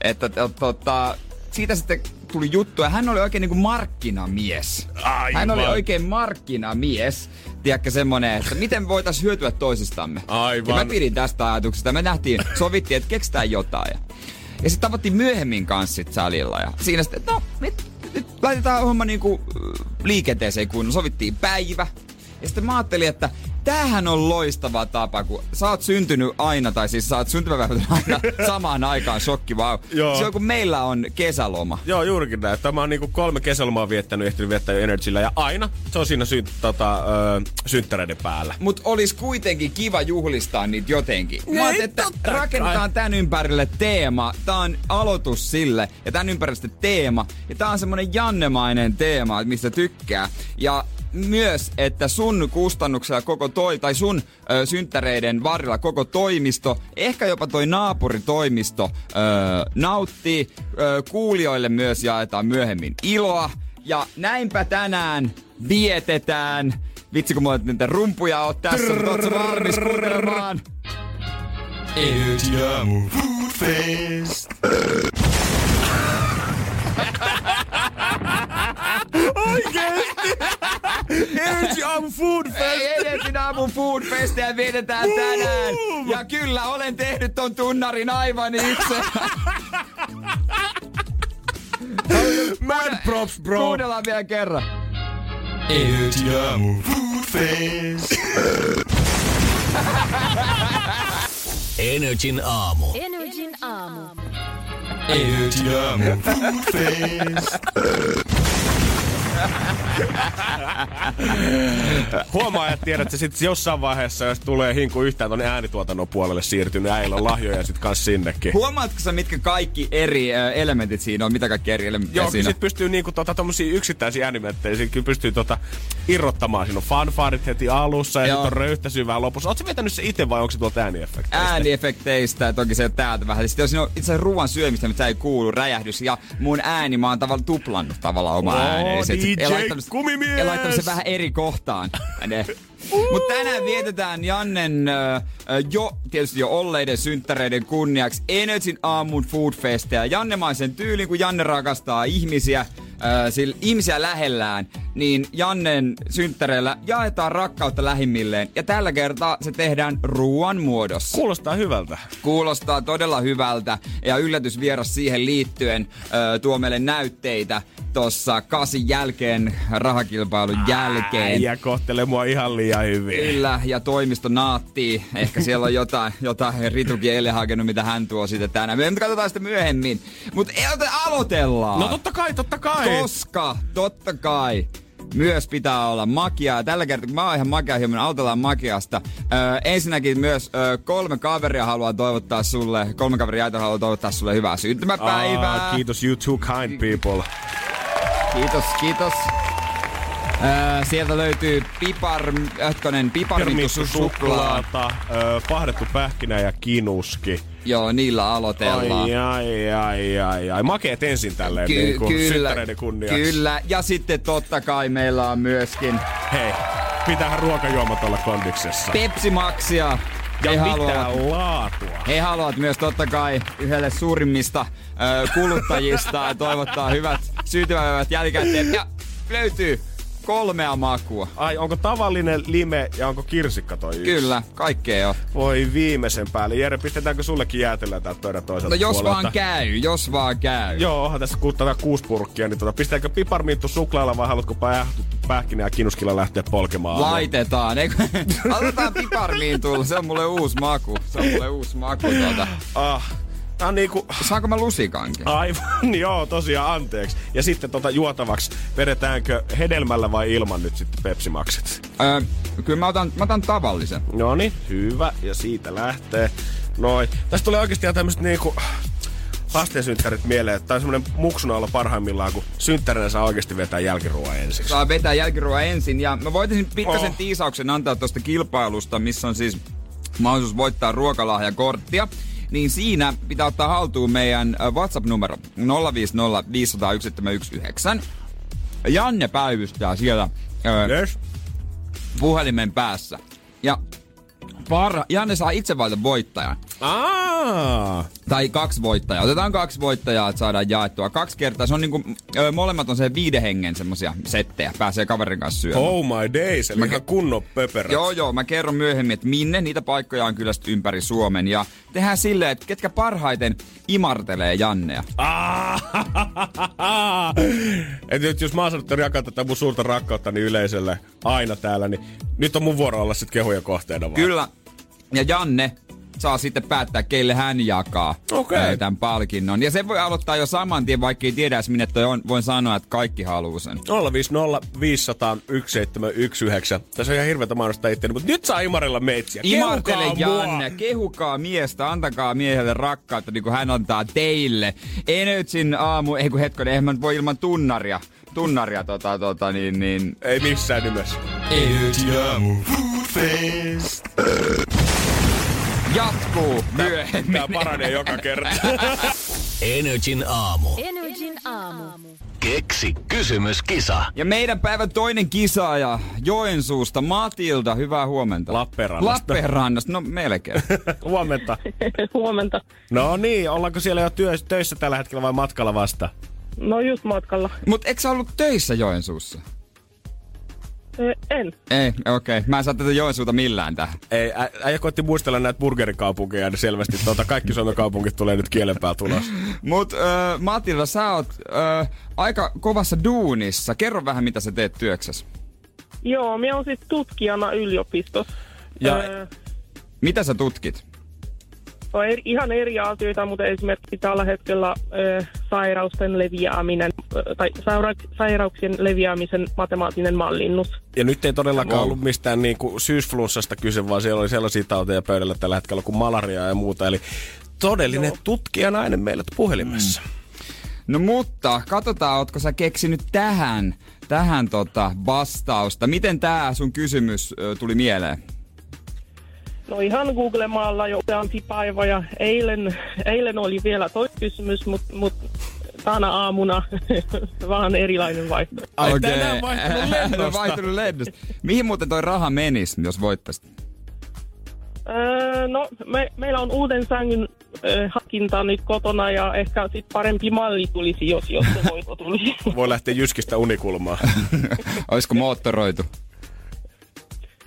että to- tota, siitä sitten tuli juttu, ja hän oli oikein niinku markkinamies. Aivan. Hän oli oikein markkinamies. Tiedätkö semmonen, että miten voitais hyötyä toisistamme. Aivan. Ja mä pidin tästä ajatuksesta. Me nähtiin, sovittiin, että keksitään jotain. Ja sitten tavattiin myöhemmin kanssa sit salilla. Ja siinä sitten, no, nyt, nyt laitetaan homma niinku liikenteeseen kun sovittiin päivä. Ja sitten mä ajattelin, että tämähän on loistava tapa, kun sä oot syntynyt aina, tai siis sä oot syntymäpäivänä aina samaan aikaan, shokki vau. Joo. Se on kun meillä on kesäloma. Joo, juurikin näin. Tämä on niinku kolme kesälomaa viettänyt, ehtinyt viettää jo Energyllä. Ja aina se on siinä sy- tota, ö, synttäreiden päällä. Mut olis kuitenkin kiva juhlistaa niitä jotenkin. Mä ajattelin, että totta rakennetaan tän ympärille teema. Tää on aloitus sille. Ja tän ympärille teema. Ja tää on semmonen jannemainen teema, mistä tykkää. Ja myös, että sun kustannuksella koko toi, tai sun ö, synttäreiden varrella koko toimisto, ehkä jopa toi naapuritoimisto ö, nauttii. Ö, kuulijoille myös jaetaan myöhemmin iloa. Ja näinpä tänään vietetään. Vitsi kun mulla niitä rumpuja on tässä, mutta oot sä valmis kuuntelemaan? Energy Aamu food fest! Energin aamun food festiä vietetään tänään. Ja kyllä, olen tehnyt ton tunnarin aivan itse. Mad props, bro! Kuunnellaan vielä kerran. Energin aamu food fest. Energin aamu. Energin aamu. Energin aamu food fest. Huomaa, että tiedät, että sit jossain vaiheessa, jos tulee hinku yhtään tonne äänituotannon puolelle siirtynyt, äillä on lahjoja sit kans sinnekin. Huomaatko sä, mitkä kaikki eri elementit siinä on? Mitä kaikki eri elementtejä Joo, siinä sit pystyy niinku tota tommosia yksittäisiä äänimettejä, sit kyllä pystyy tota irrottamaan. Siinä on fanfarit heti alussa ja Joo. sit on röyhtäisyy vähän lopussa. Ootko vetänyt se itse vai onko se tuolta ääniefekteistä? ääniefekteistä, ja toki se on täältä vähän. Sitten siinä on itse asiassa ruoan syömistä, mitä ei kuulu, räjähdys, ja mun ääni, mä oon tavallaan tuplannut tavallaan oma Oo, ääni. Se- DJ laittanut, Kumimies! laittanut se vähän eri kohtaan. Mutta tänään vietetään Jannen ö, jo, tietysti jo olleiden synttäreiden kunniaksi Energyn aamun food festia. Jannemaisen tyylin, kun Janne rakastaa ihmisiä, ö, sillä ihmisiä lähellään, niin Jannen synttäreillä jaetaan rakkautta lähimmilleen. Ja tällä kertaa se tehdään ruoan muodossa. Kuulostaa hyvältä. Kuulostaa todella hyvältä ja yllätysvieras siihen liittyen ö, tuo meille näytteitä tuossa kasin jälkeen, rahakilpailun jälkeen. Ja kohtelee mua ihan liian hyvin. Kyllä, ja toimisto naattii. Ehkä siellä on jotain, jotain Ritukin eilen hakenut, mitä hän tuo sitten tänään. Me katsotaan sitä myöhemmin. Mutta aloitellaan. No totta kai, totta kai. Koska, totta kai, myös pitää olla makiaa. Tällä kertaa, kun mä oon ihan makea hieman, aloitellaan makiasta. Öö, ensinnäkin myös öö, kolme kaveria haluaa toivottaa sulle, kolme kaveria jaita haluaa toivottaa sulle hyvää syntymäpäivää. Aa, kiitos you two kind people. Kiitos, kiitos. Öö, sieltä löytyy pipar, ötkönen, piparminttu suklaa. suklaata, pahdettu pähkinä ja kinuski. Joo, niillä aloitellaan. Ai, ai, ai, ai, ai. Makeet ensin tälleen Ky- niin kuin kyllä, kunniaksi. kyllä. Ja sitten totta kai meillä on myöskin Hei, pitäähän ruokajuomat olla kondiksessa. Pepsi Maxia. ja He haluavat, laatua. he haluavat myös totta kai yhdelle suurimmista ö, kuluttajista toivottaa hyvät syntymäpäivät jälkikäteen. Ja löytyy kolmea makua. Ai, onko tavallinen lime ja onko kirsikka toi yksi? Kyllä, kaikkea on. Voi viimeisen päälle. Jere, pistetäänkö sullekin jäätelöä täältä pöydän toiselta No jos puolelta? vaan käy, jos vaan käy. Joo, onhan tässä kuuttaa kuusi purkkia, niin tota, pistääkö piparminttu suklaalla vai haluatko päh- pähkinä ja kinuskilla lähteä polkemaan? Laitetaan. Eikö? Aloitetaan piparmiin tulla, se on mulle uusi maku. Se on mulle uusi maku tuota. Ah, on niinku... Saanko mä lusikankin? Aivan, joo, tosiaan anteeksi. Ja sitten tota juotavaksi, vedetäänkö hedelmällä vai ilman nyt sitten Pepsi Maxit? Öö, kyllä mä otan, mä otan tavallisen. No niin, hyvä. Ja siitä lähtee. Noin. Tästä tulee oikeasti ihan tämmöset niinku lastensynttärit mieleen. Tää on semmonen muksuna olla parhaimmillaan, kun synttärinä saa oikeasti vetää jälkiruoan ensiksi. Saa vetää jälkiruoan ensin. Ja mä voisin pikkasen Oh. tiisauksen antaa tuosta kilpailusta, missä on siis mahdollisuus voittaa ruokalahjakorttia. Niin siinä pitää ottaa haltuun meidän ö, WhatsApp-numero 050 500 1719. Janne päivystää siellä ö, Yes. puhelimen päässä. Ja parha, Janne saa itse valita voittajan. Aa, Tai kaksi voittajaa. Otetaan kaksi voittajaa, että saadaan jaettua kaksi kertaa. Se on niinku, ö, molemmat on se viiden hengen semmosia settejä. Pääsee kaverin kanssa syömään. oh my days, eli Mä- ihan kunnon pöperät. Joo, joo, mä kerron myöhemmin, että minne niitä paikkoja on kyllä ympäri Suomen. Ja tehdään silleen, että ketkä parhaiten imartelee Jannea. Ah, Et nyt jos mä oon saanut jakaa tätä mun suurta rakkautta niin yleisölle aina täällä, niin nyt on mun vuoro olla sit kehuja kohteena vaan. Kyllä. Ja Janne saa sitten päättää, keille hän jakaa Okei. ö, tämän palkinnon. Ja se voi aloittaa jo saman tien, vaikka ei tiedä minne toi on. Voin sanoa, että kaikki haluaa sen. 050 500 1719. Tässä on ihan hirveätä mainostaa itseäni, mutta nyt saa imarella meitsiä. Imartele Kehukaa mua. Janne, kehukaa miestä, antakaa miehelle rakkautta, niin kuin hän antaa teille. Energyn aamu, ei kun hetkonen, eihän mä nyt voi ilman tunnaria. Tunnaria tota, tota, niin, niin. Ei missään nimessä. Energin aamu food fest. Jatkuu myöhemmin. Tää paranee joka kerta. Energin aamu. Energin aamu. Keksi kysymyskisa. Ja meidän päivän toinen kisaaja Joensuusta, Matilda, hyvää huomenta. Lappeenrannasta. Lappeenrannasta, no melkein. Huomenta. Huomenta. No niin, ollaanko siellä jo työ, töissä tällä hetkellä vai matkalla vasta? No just matkalla. Mut eikö sä ollut töissä Joensuussa? Ö, en. Ei, okei. Okay. Mä en saa tätä Joensuuta millään tähän. Ei, ä, äijä koitti muistella näitä burgerikaupunkeja, niin selvästi tota, kaikki Suomen kaupungit tulee nyt kielen päältä ulos. Mut äh, Matilda, sä oot äh, aika kovassa duunissa. Kerro vähän, mitä sä teet työksessä. Joo, minä olen siis tutkijana yliopistossa. Ja- Ö, Mitä sä tutkit? On eri, ihan eri asioita, mutta esimerkiksi tällä hetkellä ö, sairausten leviäminen, tai saira, sairauksien leviämisen matemaattinen mallinnus. Ja nyt ei todellakaan Wow. ollut mistään niinku syysflunssasta kyse, vaan siellä oli sellaisia tauteja pöydällä tällä hetkellä kuin malaria ja muuta. Eli todellinen Joo. tutkijanainen meillä puhelimessa. No mutta, katsotaan, ootko sä keksinyt tähän, tähän tota vastausta. Miten tää sun kysymys ö, tuli mieleen? No ihan Google-maalla jo useampi päivä ja eilen, eilen oli vielä toinen kysymys, mutta mut tänä aamuna vähän erilainen vaihtoehto. Ai Okei. tänään vaihtunut lennosta. vaihtunut lennosta. Mihin muuten toi raha menis, jos voittaisit? Öö, no, me, meillä on uuden sängyn öö, hankinta nyt kotona ja ehkä sit parempi malli tulisi, jos, jos se voitto tulisi. Voi lähteä jyskistä unikulmaan. Olisiko moottoroitu?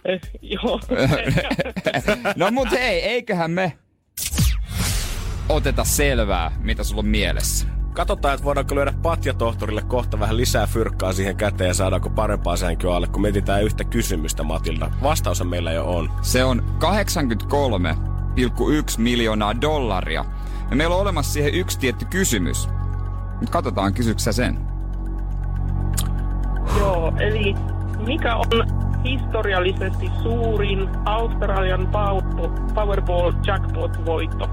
Eh, Joo. no mut hei, eiköhän me oteta selvää, mitä sulla on mielessä. Katsotaan, että voidaanko lyödä patjatohtorille kohta vähän lisää fyrkkaa siihen käteen ja saadaanko parempaa sänkyä alle, kun mietitään yhtä kysymystä, Matilda. Vastaus meillä jo on. Se on 83,1 miljoonaa dollaria. Ja meillä on olemassa siihen yksi tietty kysymys. Nyt katsotaan, kysyksä sen. Joo, eli mikä on historiallisesti suurin Australian Pow- Powerball jackpot-voitto?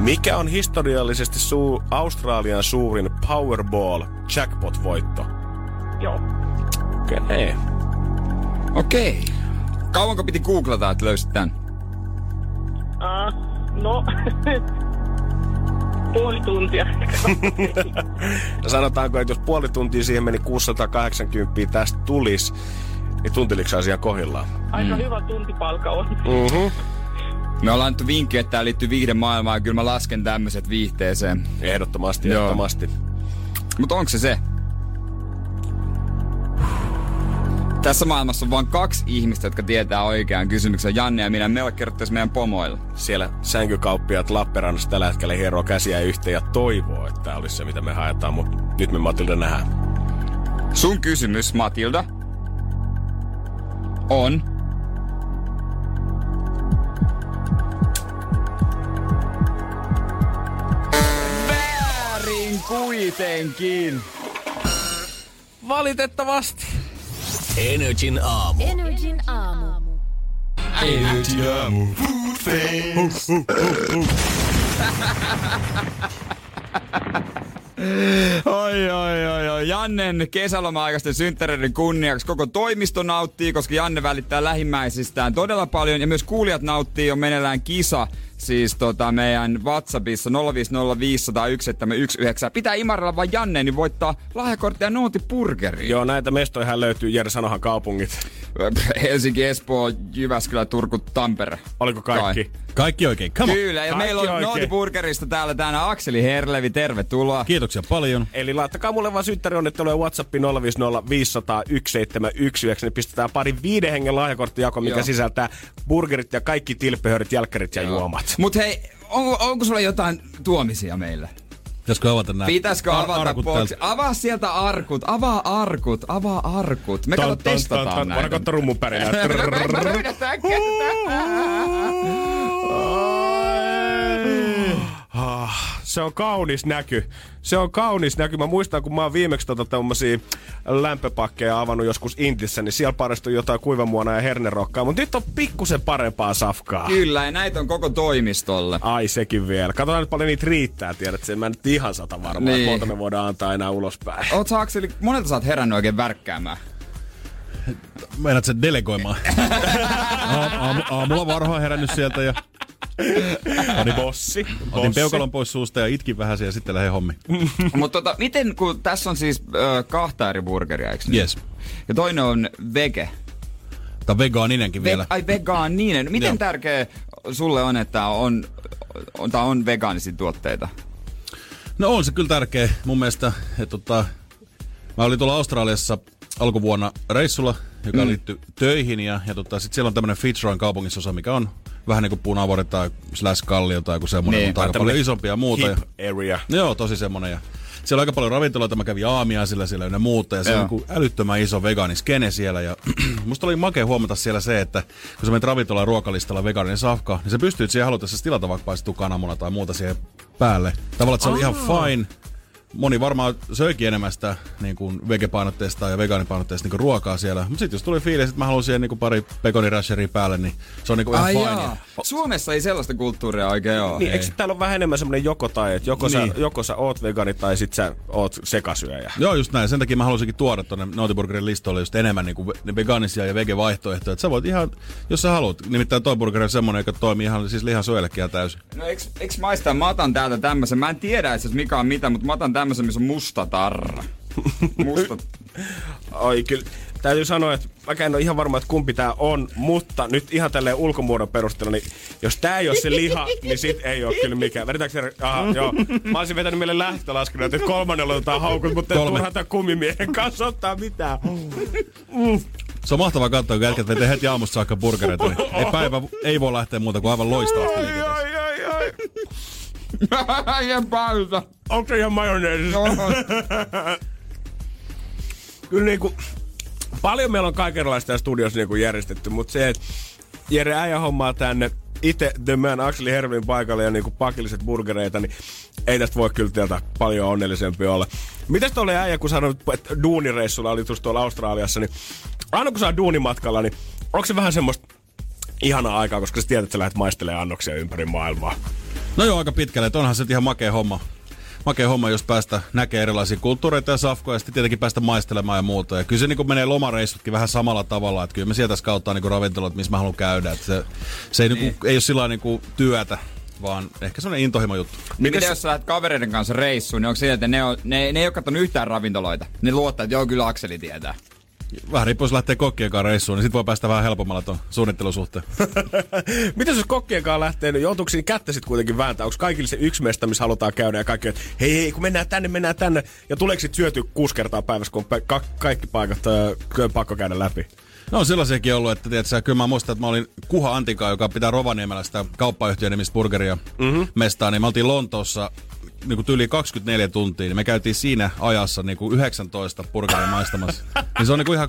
Mikä on historiallisesti suu- Australian suurin Powerball jackpot-voitto? Joo. Okei. Okay. Okei. Kauanko piti googlata, että löysit tän? Uh, no, puoli tuntia. Ja sanotaanko, että jos puoli tuntia siihen meni 680 tästä tulisi, niin tuntiliko asia kohillaan? Aika hyvä tuntipalka on. Mm-hmm. Me ollaan nyt vinkki, että tää liittyy viihden maailmaan ja kyllä mä lasken tämmöiset viihteeseen. Ehdottomasti, Joo. ehdottomasti. Mutta onko se se? Tässä maailmassa on vain kaksi ihmistä, jotka tietää oikean kysymyksen. Janne ja minä. Me ole kerrottaisi meidän pomoille. Siellä sänkykauppiaat Lappeenrannassa tällä hetkellä hieroo käsiä yhteen ja toivoo, että tämä olisi se, mitä me haetaan, mutta nyt me Matilda nähdään. Sun kysymys, Matilda, on... Väärin kuitenkin. Valitettavasti. Energin aamu. Energin aamu. Energy aamu. Food face. Oi, oi, oi, oi. Jannen kesäloma-aikaisten synttäreiden kunniaksi koko toimisto nauttii, koska Janne välittää lähimmäisistään todella paljon. Ja myös kuulijat nauttii, on meneillään kisa. Siis tota meidän WhatsAppissa 050501719. Pitää imarella vaan Janne, niin voittaa lahjakorttia Nooti Burgeriin. Joo, näitä mestoihän löytyy Jere Sanohan kaupungit. Helsinki, Espoo, Jyväskylä, Turku, Tampere. Oliko kaikki? Kai. Kaikki oikein. Come on. Kyllä, ja Kaikki meillä on. Nooti Burgerista täällä tänään Akseli Herlevi, tervetuloa. Kiitoksia paljon. Eli laittakaa mulle vaan synttärionnitteluja WhatsAppiin 050 500 1719, niin pistetään pari viiden hengen lahjakorttijako, mikä Joo. sisältää burgerit ja kaikki tilppehörit, jälkkärit ja juomat. Mut hei, onko, onko sulla jotain tuomisia meille? Pitäisikö avata nämä Pitäisikö ar- avata arkut boksi? Avaa sieltä arkut, avaa arkut, avaa arkut. Me kato testataan Voidaan näitä. katsoa rummun pärinää. Ryhdetään Ah, se on kaunis näky. Se on kaunis näky. Mä muistan, kun mä oon viimeksi tota tommosia lämpöpakkeja avannut joskus Intissä, niin siellä paristui jotain kuivamuona ja hernerokkaa. Mutta nyt on pikkusen parempaa safkaa. Kyllä, ja näitä on koko toimistolle. Ai sekin vielä. Katsotaan nyt paljon niitä riittää, tiedät sen. Mä en nyt ihan sata varmaan, Niin. monta me voidaan antaa enää ulospäin. Oot sä Akseli, monelta sä oot herännyt oikein värkkäämään? Meinaat sen delegoimaan. Aa- aamu, aamulla varhaan herännyt sieltä ja Pani bossi. otin peukalon pois suusta ja itkin vähän ja sitten lähdin hommiin. Mutta tota, miten, kun tässä on siis ö, kahta eri burgeria, eikö niin? Yes. Ja toinen on vege. Tämä vegaaninenkin vielä. Ve- ai vegaaninen. Miten Joo. tärkeä sulle on, että on, on, tää on vegaanisia tuotteita? No on se kyllä tärkeä mun mielestä. Että tota, mä olin tuolla Australiassa alkuvuonna reissulla, joka mm. liittyy töihin. Ja, ja tota, sitten siellä on tämmöinen Fitzroyn kaupungisosa, mikä on vähän niin kuin Punavuori tai slash Kallio tai joku semmoinen, Niin, mutta aika paljon isompi ja muuta. Hip Ja, area. joo, tosi semmoinen. Ja siellä on aika paljon ravintoloita, mä kävin aamia sillä siellä ja muuta, ja se Joo. on niin älyttömän iso vegaaniskene siellä, ja musta oli makea huomata siellä se, että kun sä menet ravintolaan ruokalistalla vegaaninen safka, niin sä pystyt siihen halutessa tilata vaikka paistettu kananmuna tai muuta siihen päälle. Tavallaan, että se oli ihan fine. Moni varmaan söikin enemmän sitä niin kuin vegepainotteista ja vegaanipainotteista niin ruokaa siellä. Mutta sitten jos tuli fiilis, että mä haluan siihen niin kuin pari pekonirasheria päälle, niin se on niin kuin ihan Ai fine. jaa. Suomessa ei sellaista kulttuuria oikein ole. Niin, eikö täällä ole vähän enemmän semmoinen joko tai, että joko, niin. Sä, joko sä oot vegani tai sit sä oot sekasyöjä. Joo, just näin. Sen takia mä halusinkin tuoda tuonne Nautiburgerin listoille just enemmän niin kuin vegaanisia ja vege-vaihtoehtoja. Että sä voit ihan, jos sä haluat. Nimittäin toi burgeri on semmonen, joka toimii ihan siis lihansyöjällekin ihan täysin. No eiks, eiks maistaa? Mä otan täältä tämmösen. Mä en tiedä itse mikä on mitä, mutta mä otan tämmösen, missä on musta tarra. Musta. Oi, kyllä. Täytyy sanoa, että mä en ole ihan varma, että kumpi tää on, mutta nyt ihan tälleen ulkomuodon perusteella, niin jos tää ei ole se liha, niin sit ei ole kyllä mikään. Vedetäänkö se? Aha, joo. Mä olisin vetänyt meille lähtölaskenut, että kolmannella otetaan haukut, mutta ei Kolme. turha tää kumimiehen kanssa ottaa mitään. Se on mahtavaa katsoa, kun jätkät vetää heti aamusta saakka burgereita. Niin ei päivä ei voi lähteä muuta kuin aivan loistavasti liikenteeseen. Ai, ai, ai. Äijän pausa. Onko se ihan majoneesissa? Kyllä niinku, paljon meillä on kaikenlaista täällä studiossa niinku järjestetty, mutta se, että Jere äijä hommaa tänne itse The Man Axel Hervin paikalle ja niinku pakilliset burgereita, niin ei tästä voi kyllä teiltä paljon onnellisempi olla. Mitäs tuolle äijä, kun sanoit, että duunireissulla oli tuossa tuolla Australiassa, niin aina kun oot duunimatkalla, niin onko se vähän semmoista ihanaa aikaa, koska sä tiedät, että sä lähdet maistelemaan annoksia ympäri maailmaa. No joo, aika pitkälle. Että onhan se ihan makea homma. Makea homma, jos päästä näkee erilaisia kulttuureita ja safkoja ja sitten tietenkin päästä maistelemaan ja muuta. Ja kyllä se niin menee lomareissutkin vähän samalla tavalla, että kyllä me sieltä skauttaa niin ravintolat, missä mä haluan käydä. Että se, se ei, niin. Niin ei ole sillä niin työtä, vaan ehkä semmoinen intohimo juttu. Niin miten jos sä lähdet kavereiden kanssa reissuun, niin onko se, että ne, on, ne, ne ei ole katsonut yhtään ravintoloita? Ne luottaa, että joo, kyllä Akseli tietää. Vähän riippuu, jos lähtee kokkien kanssa reissuun, niin sit voi päästä vähän helpommalla tuon suunnittelusuhteen. Miten jos kokkien kanssa lähtee, niin joutuuko siinä kättä sitten kuitenkin vääntää? Onko kaikille se yksi mesta, missä halutaan käydä ja kaikki, että hei, hei, kun mennään tänne, mennään tänne. Ja tuleeko sitten syöty kuusi kertaa päivässä, kun on ka- kaikki paikat äh, pakko käydä läpi? No on sellaisiakin ollut, että tiedätkö, kyllä mä muistan, että mä olin Kuha Antika, joka pitää Rovaniemellä sitä kauppayhtiön nimistä burgeria mm-hmm. mestaa, niin me oltiin Lontoossa niin kuin yli 24 tuntia, niin me käytiin siinä ajassa niin kuin 19 burgeria maistamassa. niin se on niin kuin ihan,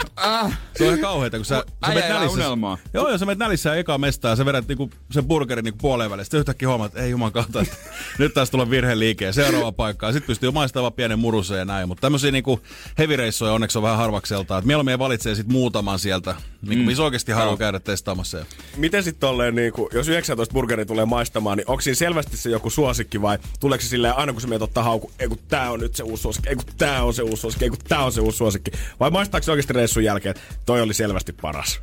se on ihan kauheeta, kun sä, sä menet nälissä. unelmaa. Joo, joo, sä menet nälissä eka mestaa ja sä vedät niin kuin sen burgerin niin kuin puoleen väliin. Sitten yhtäkkiä huomaat, että ei juman kautta, että nyt taas tulee virhe liikeen seuraava paikkaan. Sitten pystyy maistamaan pienen murusen ja näin. Mutta tämmöisiä niin kuin hevireissoja onneksi on vähän harvakselta. Että mieluummin valitsee sitten muutaman sieltä, niin kuin, missä oikeasti haluaa käydä testaamassa. Miten sitten tolleen, niin kun, jos 19 burgeri tulee maistamaan, niin onko siinä selvästi se joku suosikki vai tuleeko se silleen aina kun sä menet ottaa hauku, ei kun tää on nyt se uusi suosikki, ei kun tää on se uusi suosikki, ei kun tää on se uusi suosikki. Vai maistaako se oikeasti reissun jälkeen, toi oli selvästi paras?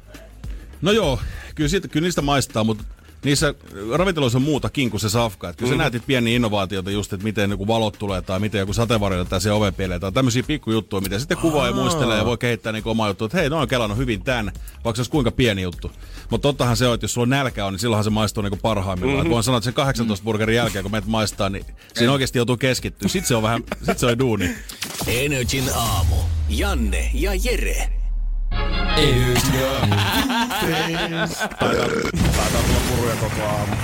No joo, kyllä, siitä, kyllä niistä maistaa, mutta niissä ravintoloissa on muutakin kuin se safka. Että kyllä mm. sä näet pieniä innovaatioita just, että miten joku valot tulee tai miten joku sateenvarjo jättää siihen oven pieleen. Tai tämmöisiä pikkujuttuja, mitä sitten kuvaa ja muistelee ja voi kehittää niin omaa juttua, että hei, no on kelannut hyvin tän, vaikka se olisi kuinka pieni juttu. Mutta tottahan se on, että jos sulla on nälkä on, niin silloinhan se maistuu niin parhaimmillaan. Mm-hmm. Voin sanoa, että sen 18 burgerin jälkeen, kun menet maistaa, niin siinä oikeasti joutuu keskittyä. Sitten se on vähän, sit se on duuni. Energin aamu. Janne ja Jere. Taitaa tulla puruja koko aamu.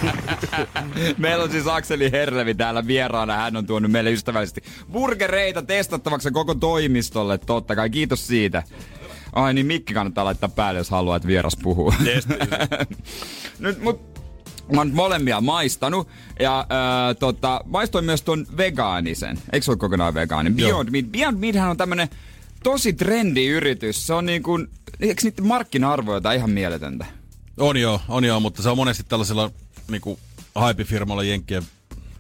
Meillä on siis Akseli Herlevi täällä vieraana. Hän on tuonut meille ystävällisesti burgereita testattavaksi koko toimistolle. Totta kai, kiitos siitä. Ai niin, mikki kannattaa laittaa päälle, jos haluaa, että vieras puhuu. Nyt, mut, mä oon molemmia maistanut. Ja äh, tota, maistoin myös ton vegaanisen. Eikö se ole kokonaan vegaani? Beyond Meat. Beyond Meathän on tämmönen tosi trendi yritys. Se on niin kuin, eikö niiden markkina-arvo jotain ihan mieletöntä? On joo, on joo, mutta se on monesti tällaisilla niinku, hype-firmoilla Jenkkien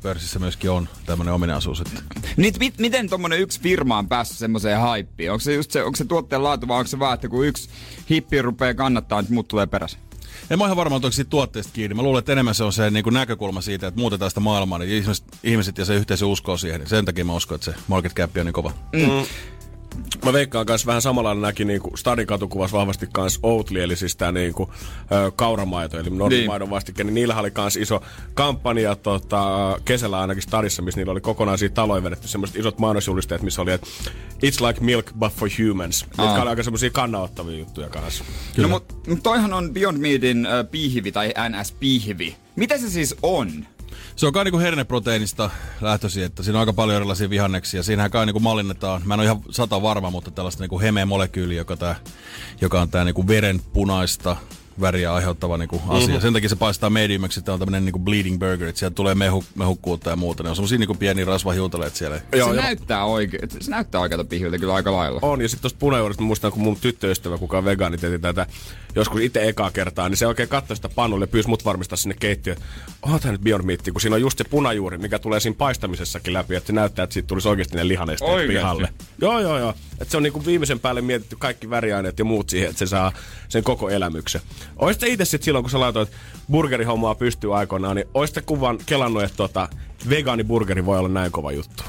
pörssissä myöskin on tämmöinen ominaisuus. Että Nyt, mit, miten tommonen yksi firma on päässyt semmoiseen haippiin? Onko se just se, onko se tuotteen laatu vai onko se vaan, että kun yksi hippi rupeaa kannattaa, niin muut tulee perässä? en mä ihan varma, että onko siitä tuotteesta kiinni. Mä luulen, että enemmän se on se niin kuin näkökulma siitä, että muutetaan sitä maailmaa, niin ihmiset, ihmiset ja se yhteisö uskoo siihen. Sen takia mä uskon, että se market cap on niin kova. Mä veikkaan kanssa vähän samalla näki niinku Stadin katukuvassa vahvasti kans Oatly, eli siis tää niinku ö, kauramaito, eli normimaidon niin. vastike, niin niillähän oli kans iso kampanja tota, kesällä ainakin Stadissa, missä niillä oli kokonaisia taloja vedetty semmoiset isot mainosjulisteet, missä oli, että it's like milk but for humans. Aa. Jotka oli aika semmosia kannauttavia juttuja kanssa. No, mutta mut toihan on Beyond Meatin äh, piihvi tai NS-piihvi. Mitä se siis on? Se on kai niinku herneproteiinista lähtöisin, että siinä on aika paljon erilaisia vihanneksia. Siinähän kai niinku mallinnetaan, mä en ole ihan sata varma, mutta tällaista niinku heme-molekyyliä, joka, tää, joka on tää niinku veren punaista väriä aiheuttava niinku asia. Mm-hmm. Sen takia se paistaa mediumiksi, että on tämmönen niinku bleeding burger, että sieltä tulee mehu, mehukkuutta ja muuta. Ne on semmosia niinku pieniä rasvahiutaleita siellä. Joo, se, näyttää oike- se näyttää oikealta pihviltä kyllä aika lailla. On, ja sitten tuosta punajuuresta muistan, kun mun tyttöystävä, kuka on vegaani, teki tätä joskus itse ekaa kertaa, niin se oikein katsoi sitä pannulle ja pyysi mut varmistaa sinne keittiöön, onhan tämä nyt Beyond Meat, kun siinä on just se punajuuri, mikä tulee siinä paistamisessakin läpi, että se näyttää, että siitä tulisi oikeasti ne lihanesteet pihalle. Joo, joo, joo. Että se on niinku viimeisen päälle mietitty kaikki väriaineet ja muut siihen, että se saa sen koko elämyksen. Oisit itse sitten silloin, kun sä laitoit burgerihommaa pystyy aikoinaan, niin oisit kuvan kelannut, että tota, vegaaniburgeri voi olla näin kova juttu.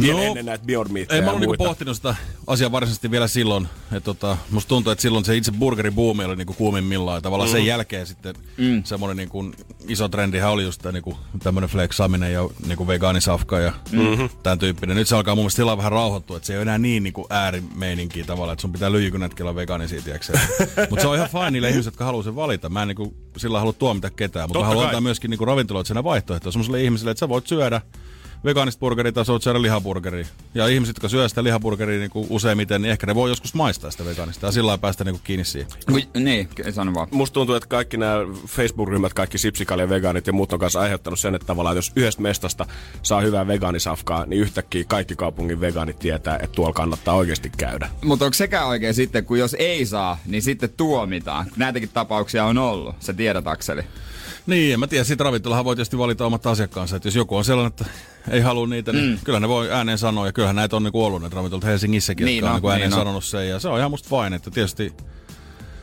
Vielä No, ennen näitä Meatia Ei mä ollut niinku pohtinut sitä asiaa varsinaisesti vielä silloin. Että tota, musta tuntuu, että silloin se itse burgeribuumi oli niinku kuumimmillaan. Ja tavallaan mm. sen jälkeen sitten mm. semmoinen niinku iso trendihän oli just tää niinku tämmönen flexaaminen ja niinku vegaanisafka ja mm-hmm. tämän tyyppinen. Nyt se alkaa mun mielestä sillä vähän rauhoittua, että se ei ole enää niin niinku äärimeininkiä tavallaan, että sun pitää lyijykynätkin vegaanisia, Mutta se on ihan fine niille ihmisille, jotka haluaa sen valita. Mä en niinku sillä halua tuomita ketään, mutta haluan antaa myöskin niinku ravintoloitsijana vaihtoehtoja semmoiselle ihmiselle, että sä voit syödä vegaanista burgeria tai syödä lihaburgeria. Ja ihmiset, jotka syö sitä lihaburgeria niin kuin useimmiten, niin ehkä ne voi joskus maistaa sitä vegaanista ja sillä lailla päästä niin kuin kiinni siihen. Kui, niin, sano vaan. Musta tuntuu, että kaikki nämä Facebook-ryhmät, kaikki sipsikalja vegaanit ja muut on kanssa aiheuttanut sen, että tavallaan jos yhdestä mestasta saa hyvää vegaanisafkaa, niin yhtäkkiä kaikki kaupungin vegaanit tietää, että tuolla kannattaa oikeasti käydä. Mutta onko sekään oikein sitten, kun jos ei saa, niin sitten tuomitaan? Näitäkin tapauksia on ollut, sä tiedät Akseli. Niin, en mä tiedä, siitä ravintolahan voi tietysti valita omat asiakkaansa, että jos joku on sellainen, että ei halua niitä, niin mm. kyllä ne voi ääneen sanoa, ja kyllähän näitä on niinku ollut näitä ravintolat Helsingissäkin, Niin jotka on on, niinku ääneen niin on. sanonut sen, ja se on ihan musta fine, että tietysti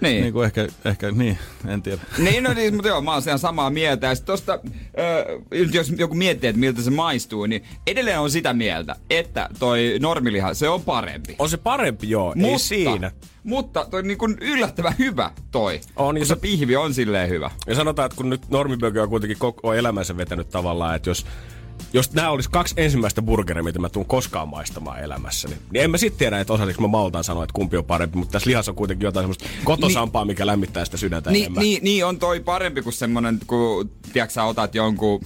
Niin. niin kuin ehkä, ehkä, niin, en tiedä. Niin, no niin, mutta joo, mä oon siellä samaa mieltä. Ja sit tosta, ö, jos joku miettii, että miltä se maistuu, niin edelleen on sitä mieltä, että toi normiliha, se on parempi. On se parempi, joo, mutta, ei siinä. Mutta toi niin kun yllättävän hyvä toi. On, niin kun se- pihvi on silleen hyvä. Ja sanotaan, että kun nyt normibögö on kuitenkin koko elämänsä vetänyt tavallaan, että jos jos nämä olisi kaksi ensimmäistä burgeria, mitä mä tuun koskaan maistamaan elämässäni, niin en mä sitten tiedä, että osaisinko mä maltaan sanoa, että kumpi on parempi, mutta tässä lihassa on kuitenkin jotain semmoista kotosampaa, mikä lämmittää sitä sydäntä Niin, enemmän. niin, niin, on toi parempi kuin semmonen, kun tiedätkö, sä otat jonkun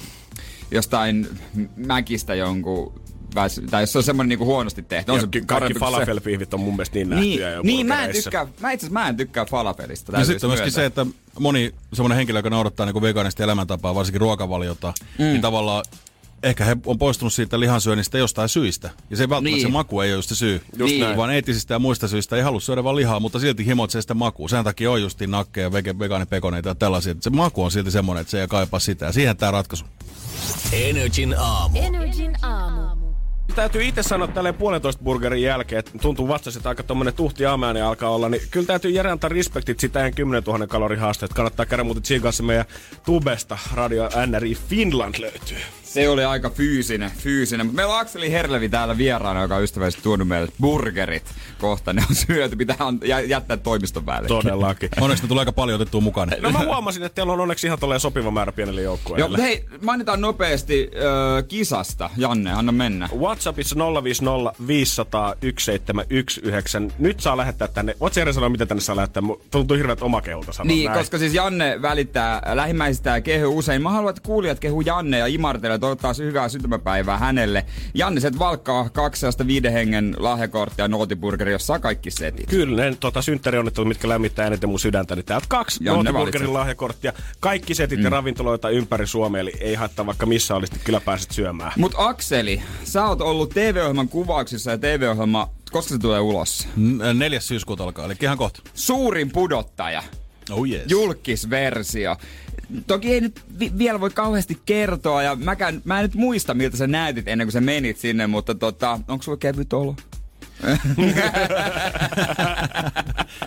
jostain mäkistä jonkun väs, tai jos se on semmonen niinku huonosti tehty. On Ja se ki- kaikki kuin se- on mun mielestä niin Niin, nähtyjä jo niin mä en tykkää, mä itse mä en tykkää falafelista. Ja sitten myöskin se, että moni semmoinen henkilö, joka noudattaa niin vegaanista elämäntapaa, varsinkin ruokavaliota, mm. niin tavallaan ehkä he on poistunut siitä lihansyönnistä jostain syistä. Ja se välttämättä Niin. se maku ei ole just se syy. Just Niin. Vaan eettisistä ja muista syistä ei halua syödä vaan lihaa, mutta silti himoitsee sitä makua. Sen takia on justiin nakkeja, vege- vegaanipekoneita ja tällaisia. että Se maku on silti semmoinen, että se ei kaipaa sitä. Ja siihen tämä ratkaisu. Energin aamu. Energin aamu. Täytyy itse sanoa tälleen puolentoista burgerin jälkeen, että tuntuu vasta, että aika tommonen tuhti aamiainen alkaa olla, niin kyllä täytyy Jere antaa respektit sitä 10 000 kalorin haasteet. Kannattaa käydä muuten siinä kanssa meidän tubesta, Radio NRI Finland löytyy. Se oli aika fyysinen, fyysinen. Mutta meillä on Akseli Herlevi täällä vieraana, joka on ystävällisesti tuonut meille burgerit kohta. Ne on syöty, pitää jä- jättää toimiston päälle. Todellakin. Onneksi ne tulee aika paljon otettua mukaan. No mä huomasin, että teillä on onneksi ihan tolleen sopiva määrä pienelle Joo, joukkueelle. mutta hei, mainitaan nopeasti äh, kisasta. Janne, anna mennä. WhatsAppissa 050 500 1719. Nyt saa lähettää tänne. Voit Jere sanoa, mitä tänne saa lähettää? Tuntuu hirveät omakehulta sanoa Niin, näin. koska siis Janne välittää lähimmäisistä ja kehu usein. Mä haluan, että kuulijat kehu Janne ja imartelee toivottaa hyvää syntymäpäivää hänelle. Janne, se valkkaa kaksi sellaista viiden hengen lahjakorttia Nootiburgeri, jossa saa kaikki setit. Kyllä, ne tota, synttärionnettelut, mitkä lämmittää eniten mun sydäntä, niin täältä kaksi Janne Nootiburgerin valitset. lahjakorttia. Kaikki setit mm. ja ravintoloita ympäri Suomea, eli ei haittaa vaikka missä olisit, kyllä pääset syömään. Mut Akseli, sä oot ollut TV-ohjelman kuvauksissa ja TV-ohjelma, koska se tulee ulos? N- Neljäs syyskuuta alkaa, eli ihan kohta. Suurin pudottaja. Oh yes. julkisversio. Toki ei nyt vi- vielä voi kauheasti kertoa, ja mäkään, mä en nyt muista, miltä sä näytit ennen kuin sä menit sinne, mutta tota, onko sulla kevyt olo?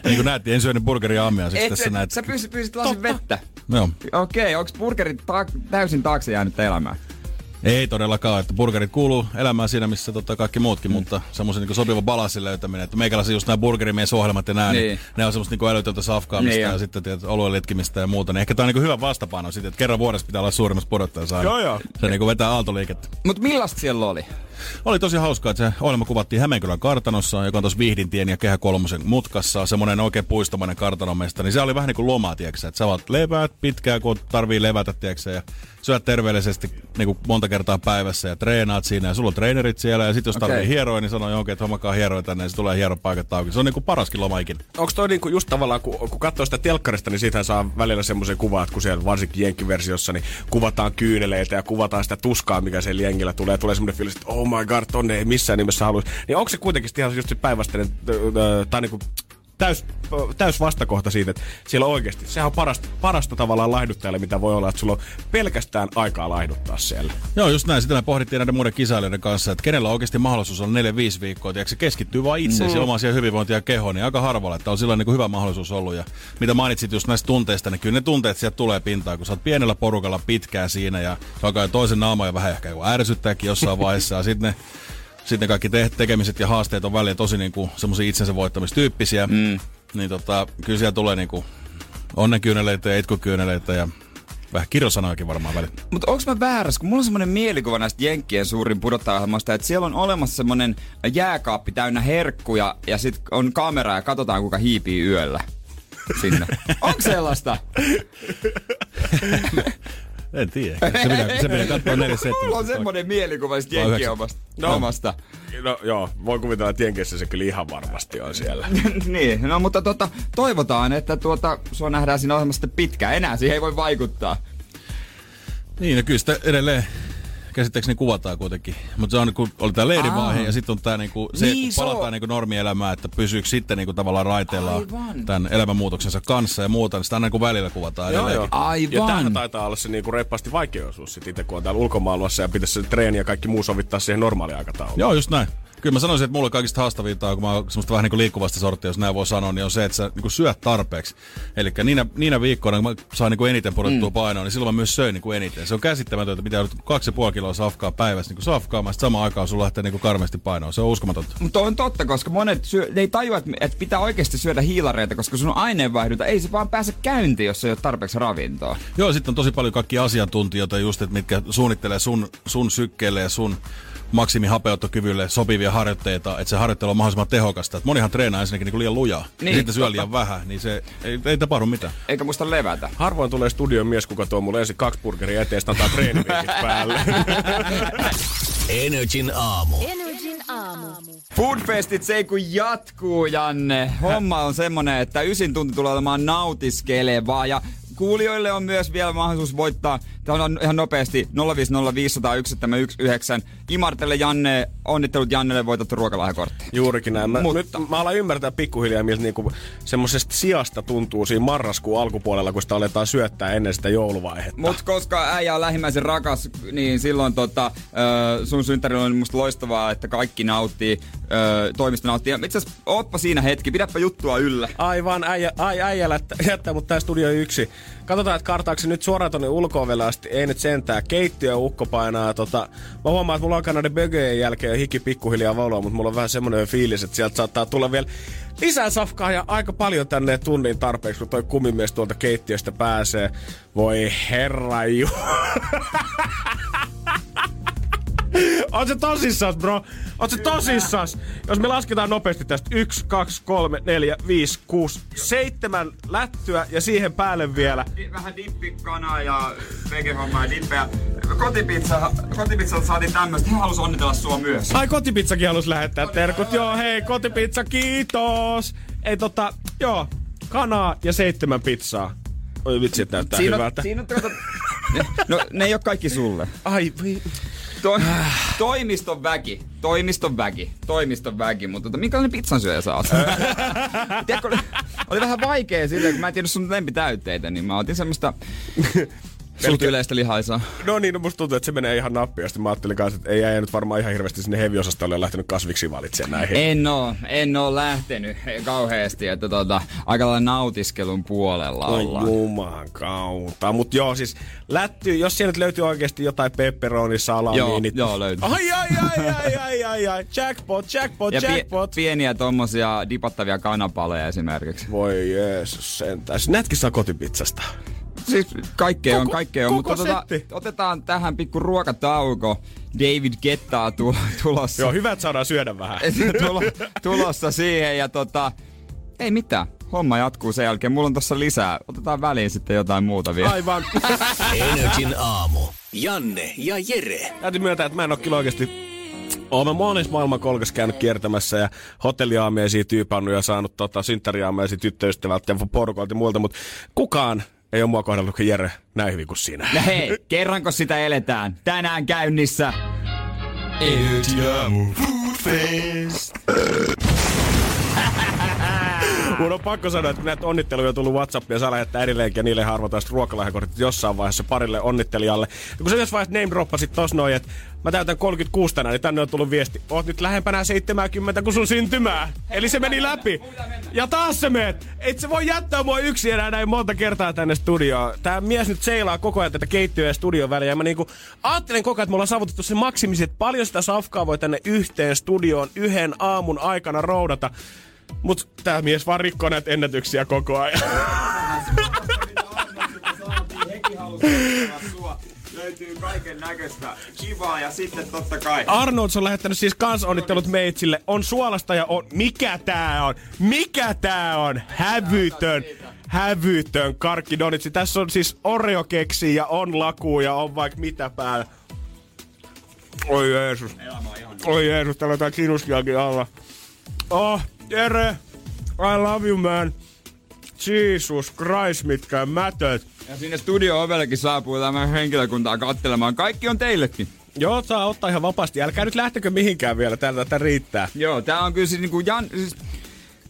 niin kuin näet, en syönyt burgeria aamia, siis tässä et, näet. sä pyysit, pyysit lasin vettä. Joo. Okei, okay, onko burgerit ta- täysin taakse jäänyt elämään? Ei todellakaan, että burgerit kuuluu elämään siinä, missä tota kaikki muutkin, mm. mutta semmoisen niin sopiva balansin löytäminen. Että meikäläisen just nämä burgerimiesohjelmat ja nämä, niin. niin ne on semmoista niin älytöntä safkaamista Niin ja, ja sitten tietysti oluen litkimistä ja muuta. Niin ehkä tämä on niin hyvä vastapaino sitten, että kerran vuodessa pitää olla suurimmassa pudottajassa. Joo, joo. Se niin vetää aaltoliikettä. Mutta millaista siellä oli? Oli tosi hauskaa, että se ohjelma kuvattiin Hämeenkylän kartanossa, joka on tuossa Vihdintien ja Kehä Kolmosen mutkassa, semmoinen oikein puistomainen kartanomesta, niin se oli vähän niin kuin loma, tiedätkö, että sä vaat leväät pitkään, kun tarvii levätä, tiedätkö, ja syöt terveellisesti niin kuin monta kertaa päivässä ja treenaat siinä, ja sulla on treenerit siellä, ja sitten jos tarvii Okei. hieroa, niin sanoo johonkin, että hommakaa hieroa tänne, ja se tulee hieropaikat auki. Se on niin kuin paraskin loma ikinä. Onko toi niinku just tavallaan, kun, kun katsoo sitä telkkarista, niin siitä saa välillä semmoisen kuvan, että kun siellä varsinkin jenkkiversiossa, niin kuvataan kyyneleitä ja kuvataan sitä tuskaa, mikä siellä jengillä tulee. Tulee semmoinen fiilis, että oh my god, tonne ei missään nimessä haluaisi. Niin onko se kuitenkin ihan just se päinvastainen, tai niinku täys, täys vastakohta siitä, että siellä oikeasti, sehän on parasta, parasta tavallaan laihduttajalle, mitä voi olla, että sulla on pelkästään aikaa laihduttaa siellä. Joo, just näin. Sitä me pohdittiin näiden muiden kisailijoiden kanssa, että kenellä on oikeasti mahdollisuus on 4-5 viikkoa, tiedätkö, se keskittyy vain itseesi, mm. omaan siihen hyvinvointiin ja kehoon, niin aika harvalla, että on silloin niin kuin hyvä mahdollisuus ollut. Ja mitä mainitsit just näistä tunteista, niin kyllä ne tunteet sieltä tulee pintaan, kun sä oot pienellä porukalla pitkään siinä ja se alkaa toisen naama ja vähän ehkä joku ärsyttääkin jossain vaiheessa ja sitten ne sitten kaikki te- tekemiset ja haasteet on välillä tosi niinku semmoisia itsensä voittamistyyppisiä. Mm. Niin tota, kyllä siellä tulee niinku onnenkyyneleitä ja itkukyyneleitä ja vähän kirjosanojakin varmaan välillä. Mutta onko mä väärässä, kun mulla on semmoinen mielikuva näistä Jenkkien suurin pudottajaohjelmasta, että siellä on olemassa semmoinen jääkaappi täynnä herkkuja ja sit on kamera ja katsotaan kuka hiipii yöllä sinne. Onko sellaista? En tiedä. Se pitää, se pitää katsoa 4 Mulla on semmoinen mielikuva sit Jenkkien yhdeksän. omasta. No. omasta. No joo, voin kuvitella, että Jenkeissä se kyllä ihan varmasti on siellä. niin, no mutta tota, toivotaan, että tuota, sua nähdään siinä ohjelmassa sitten pitkään. Enää siihen ei voi vaikuttaa. Niin, no kyllä sitä edelleen käsittääkseni kuvataan kuitenkin. Mutta se on, kun oli tämä leirivaihe ja sitten on tämä niinku, se, Niin, niin, se on- palataan niinku normielämään, että pysyykö sitten niinku tavallaan raiteilla Aivan. tämän elämänmuutoksensa kanssa ja muuta, niin sitä aina niinku välillä kuvataan edelleen. Ja Aivan. tämähän taitaa olla se niinku reippaasti vaikea osuus sit itse, kun on täällä ulkomaailmassa ja pitäisi se treeni ja kaikki muu sovittaa siihen normaaliaikatauluun. Joo, just näin. Kyllä mä sanoisin, että mulla kaikista haastavinta, kun mä oon semmoista vähän niin kuin liikkuvasta sorttia, jos näin voi sanoa, niin on se, että sä niin kuin syöt tarpeeksi. Eli niinä, niinä viikkoina, kun mä saan niin kuin eniten pudotettua mm. painoa, niin silloin mä myös söin niin kuin eniten. Se on käsittämätöntä, mitä joudut kaksi ja puoli kiloa safkaa päivässä niin kuin safkaamaan, samaan aikaan sulla lähtee niin kuin karmeasti painoa. Se on uskomatonta. Mutta on totta, koska monet syö, ne ei tajua, että, pitää oikeasti syödä hiilareita, koska sun aineenvaihdunta ei se vaan pääse käyntiin, jos ei ole tarpeeksi ravintoa. Joo, sitten on tosi paljon kaikkia asiantuntijoita just, että mitkä suunnittelee sun, sun sykkeelle ja sun maksimihapeuttokyvylle sopivia harjoitteita, että se harjoittelu on mahdollisimman tehokasta. Et monihan treenaa ensinnäkin niin liian lujaa. Niin, ja sitten syö liian vähän, niin se ei, ei tapahdu mitään. Eikä muista levätä. Harvoin tulee studion mies, kuka tuo mulle ensin kaksi burgeria eteen, antaa treenivinkit päälle. Energin aamu. Energin aamu. Foodfestit se kun jatkuu, Janne. Homma on semmonen, että ysin tunti tulee olemaan nautiskelevaa ja kuulijoille on myös vielä mahdollisuus voittaa. Tämä on ihan nopeasti 050501719. Imartelle Janne, onnittelut Jannelle, voitattu ruokalahjakortti. Juurikin näin. Mä, Mutta- nyt mä alan ymmärtää pikkuhiljaa, miltä niinku semmoisesta sijasta tuntuu siinä marraskuun alkupuolella, kun sitä aletaan syöttää ennen sitä jouluvaihetta. Mut koska äijä on lähimmäisen rakas, niin silloin tota, ö, sun synttärillä on musta loistavaa, että kaikki nauttii, ö, toimisto nauttii. Ja Itse asiassa ootpa siinä hetki, pidäpä juttua yllä. Aivan, äijä, ai, äijä jättää, jättää mut tää studio yksi. Katsotaan, että kartaako se nyt suoraan tonne ulko asti. Ei nyt sentää. Keittiö ukko painaa. Tota, mä huomaan, että mulla alkaa näiden bögöjen jälkeen hiki pikkuhiljaa valua, mutta mulla on vähän semmoinen fiilis, että sieltä saattaa tulla vielä lisää safkaa ja aika paljon tänne tunnin tarpeeksi, kun toi kumimies tuolta keittiöstä pääsee. Voi herra ju. On se tosissas, bro. On se tosissas. Jos me lasketaan nopeasti tästä 1, 2, 3, 4, 5, 6, 7 lättyä ja siihen päälle vielä. Vähän dippikanaa ja vegehommaa ja dippejä. Kotipizza, kotipizza saatiin tämmöstä. Hän halusi onnitella sua myös. Ai kotipizzakin halus lähettää terkut. Joo, hei, kotipizza, kiitos. Ei tota, joo, kanaa ja seitsemän pizzaa. Oi vitsi, että näyttää Siinä on, hyvältä. siinä on tuota, no, ne ei ole kaikki sulle. Ai, vi... To, toimiston väki, toimiston väki, toimiston väki, mutta tota, minkälainen pizzansyöjä sä oot? Tiedätkö, oli, oli vähän vaikea silleen, kun mä en tiedä sun lempitäytteitä, niin mä otin semmoista Sut yleistä lihaisaa. No niin, no musta tuntuu, että se menee ihan nappiasti. Mä ajattelin kanssa, että ei äijä nyt varmaan ihan hirveästi sinne heviosastolle lähtenyt kasviksi valitsemaan näihin. En oo, en oo lähtenyt kauheasti, että tota, aika lailla nautiskelun puolella Oi ollaan. juman kautta. Mut joo, siis lätty, jos siellä nyt löytyy oikeasti jotain pepperoni salamia, Joo, niin... joo, löytyy. Ai, ai, ai, ai, ai, ai, ai. Jackpot, jackpot, Ja pie- jackpot. pieniä tommosia dipattavia kanapaloja esimerkiksi. Voi Jeesus sentään. Nätkin saa kotipizzasta. Siis kaikkea on, kaikkea on, koko mutta tota, otetaan tähän pikku ruokatauko. David Gettaa tu- tulossa. Joo, hyvä, että saadaan syödä vähän. Tulo, tulossa siihen ja tota, ei mitään. Homma jatkuu sen jälkeen. Mulla on tossa lisää. Otetaan väliin sitten jotain muuta vielä. Aivan. Energin aamu. Janne ja Jere. Täytyy myöntää, että mä en ole kyllä oikeasti Oon mä monessa maailman kolkassa käynyt kiertämässä ja hotelliaamiaisia tyypannut ja saanut tota, synttäriaamiaisia tyttöystävältä ja porukalta ja muilta, mutta kukaan ei ole mua kohdellut kuin Jere näin hyvin kuin sinä. Ja hei, kerranko sitä eletään? Tänään käynnissä. Energy aamu. Food Fest. Mun on pakko sanoa, että kun näitä onnitteluja on tullut Whatsappia, saa lähettää edelleenkin ja niille harvotaan ruokalahjakortit jossain vaiheessa parille onnittelijalle. Ja kun sä jos vaiheessa name droppasit tos noin, että mä täytän 36 tänään, niin tänne on tullut viesti. Oot nyt lähempänä 70 kuin sun syntymää. Eli se meni läpi. Ja taas se meet. Et se voi jättää mua yksin enää näin monta kertaa tänne studioon. Tää mies nyt seilaa koko ajan tätä keittiöä ja studion väliä. Ja mä niinku ajattelen koko ajan, että me ollaan saavutettu se maksimisi, että paljon sitä safkaa voi tänne yhteen studioon yhden aamun aikana roudata. Mut tää mies vaan rikkoo näitä ennätyksiä koko ajan. Löytyy kaiken näköistä kivaa ja sitten totta kai. Arnolds on lähettänyt siis kans onnittelut meitsille. On suolasta ja on... Mikä tää on? Mikä tää on? Hävytön. Hävytön karkki donitsi. Tässä on siis Oreo keksi ja on laku ja on vaikka mitä päällä. Oi Jeesus. Oi Jeesus, täällä on jotain alla. Oh, Jere. I love you man. Jesus Christ, mitkä mätöt. Ja sinne studio ovellekin saapuu tämä henkilökuntaa kattelemaan. Kaikki on teillekin. Joo, saa ottaa ihan vapaasti. Älkää nyt lähtekö mihinkään vielä, täältä tätä riittää. Joo, tää on kyllä siis niinku Jan... Siis,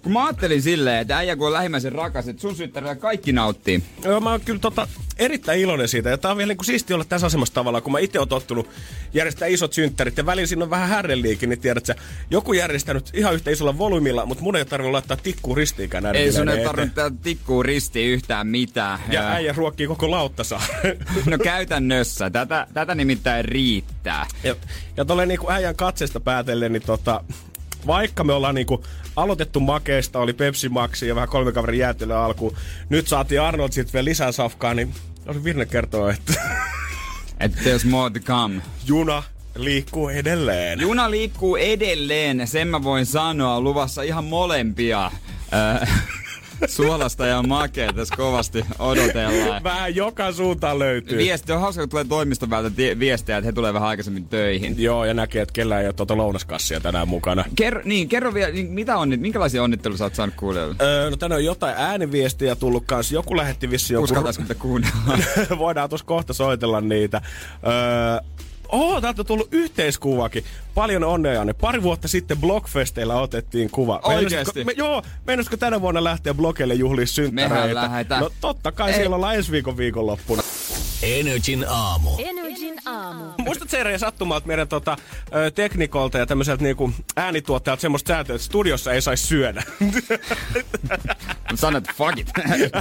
kun mä ajattelin silleen, että äijä kun on lähimmäisen rakas, että sun syttärillä kaikki nauttii. Joo, mä oon kyllä tota, erittäin iloinen siitä. Ja tää on vielä niin siisti olla tässä asemassa tavalla, kun mä itse oon tottunut järjestää isot synttärit. Ja välillä siinä on vähän härreliikin, niin tiedät sä, joku järjestänyt ihan yhtä isolla volyymilla, mutta mun ei tarvitse laittaa tikkuun ristiinkään näiden Ei sun ei tarvitse tää tikkuu ristiin yhtään mitään. Ja äijä ruokkii koko lauttasaa. No käytännössä. Tätä, tätä nimittäin riittää. ja, ja tolleen niinku äijän katseesta päätellen, niin tota, vaikka me ollaan niinku aloitettu makeista, oli Pepsi Maxi ja vähän kolme kaverin jäätelö alkuun. Nyt saatiin Arnold sitten vielä lisää safkaa, niin olisi Virne kertoa, että Että there's more to come. juna liikkuu edelleen. Juna liikkuu edelleen, sen mä voin sanoa. Luvassa ihan molempia. Äh, suolasta ja makea tässä kovasti odotellaan. Vähän joka suuntaan löytyy. Viesti on hauska, kun tulee toimiston päältä tie- viestejä, että he tulee vähän aikaisemmin töihin. Joo, ja näkee, että kellään ei ole tuota lounaskassia tänään mukana. Kerro, niin, kerro vielä, niin, mitä on, minkälaisia onnitteluja sä oot saanut kuulijoille? Öö, no tänne on jotain ääniviestiä tullut kanssa. Joku lähetti vissiin joku... Uskaltaisiko niitä kuunnella? Voidaan tuossa kohta soitella niitä. Öö, Oh, täältä on tullut yhteiskuvakin. Paljon onnea, Janne. Pari vuotta sitten Blockfesteillä otettiin kuva. Oikeesti? Me, joo, meinaisiko tänä vuonna lähteä blokeille juhliin synttäreitä? Mehän lähdetään. No totta kai Ei. siellä ollaan ensi viikon viikonloppuna. Energin aamu. Energin aamu. Muistat Seere sattumalta meidän tota, ö, teknikolta ja tämmöiseltä niinku äänituottajalta semmoista sääntöä, että studiossa ei saisi syödä. Että fuck it.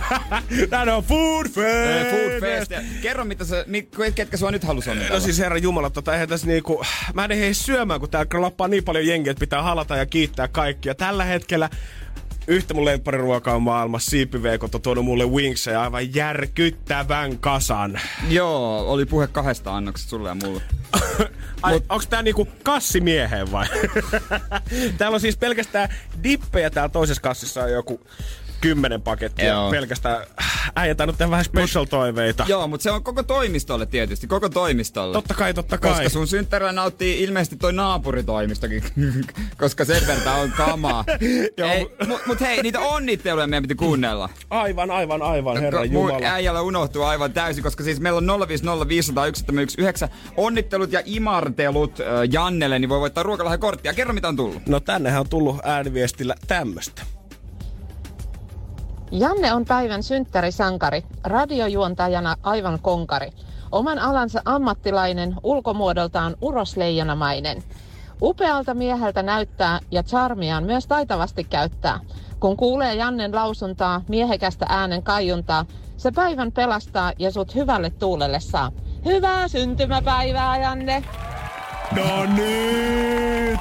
Tänään on Food Fest! Food Fest. Ja Kerro, mitä sä, mi- ketkä sua nyt halus onnitella? No siis herra Jumala, tota, eihän tässä niinku, mä en ehdi syömään, kun täällä lappaa niin paljon jengiä, että pitää halata ja kiittää kaikkia. Tällä hetkellä yhtä mun lemppariruokaa maailmassa, siipiveikot on tuonut mulle wingsejä aivan järkyttävän kasan. Joo, oli puhe kahdesta annoksesta sulle ja mulle. Ai, Mut, onks tää niinku kassimieheen vai? täällä on siis pelkästään dippejä täällä toisessa kassissa on joku kymmenen pakettia. Joo. Pelkästään äijä tainnut tehdä vähän special toiveita. Joo, mutta se on koko toimistolle tietysti, koko toimistolle. Totta kai, totta kai. Koska sun synttärillä nauttii ilmeisesti toi naapuritoimistokin, koska sen verran on kamaa. Ei, mut, mut hei, niitä onnitteluja meidän piti kuunnella. Aivan, aivan, aivan, herra Mun Jumala. äijällä unohtuu aivan täysin, koska siis meillä on 050501719 onnittelut ja imartelut äh, Jannelle, niin voi voittaa ruokalahjakorttia. Kerro mitä on tullut. No tännehän on tullut ääniviestillä tämmöstä. Janne on päivän synttärisankari, radiojuontajana aivan konkari. Oman alansa ammattilainen, ulkomuodoltaan urosleijonamainen. Upealta mieheltä näyttää ja charmiaan myös taitavasti käyttää. Kun kuulee Jannen lausuntaa, miehekästä äänen kaiuntaa, se päivän pelastaa ja sut hyvälle tuulelle saa. Hyvää syntymäpäivää, Janne! No nyt!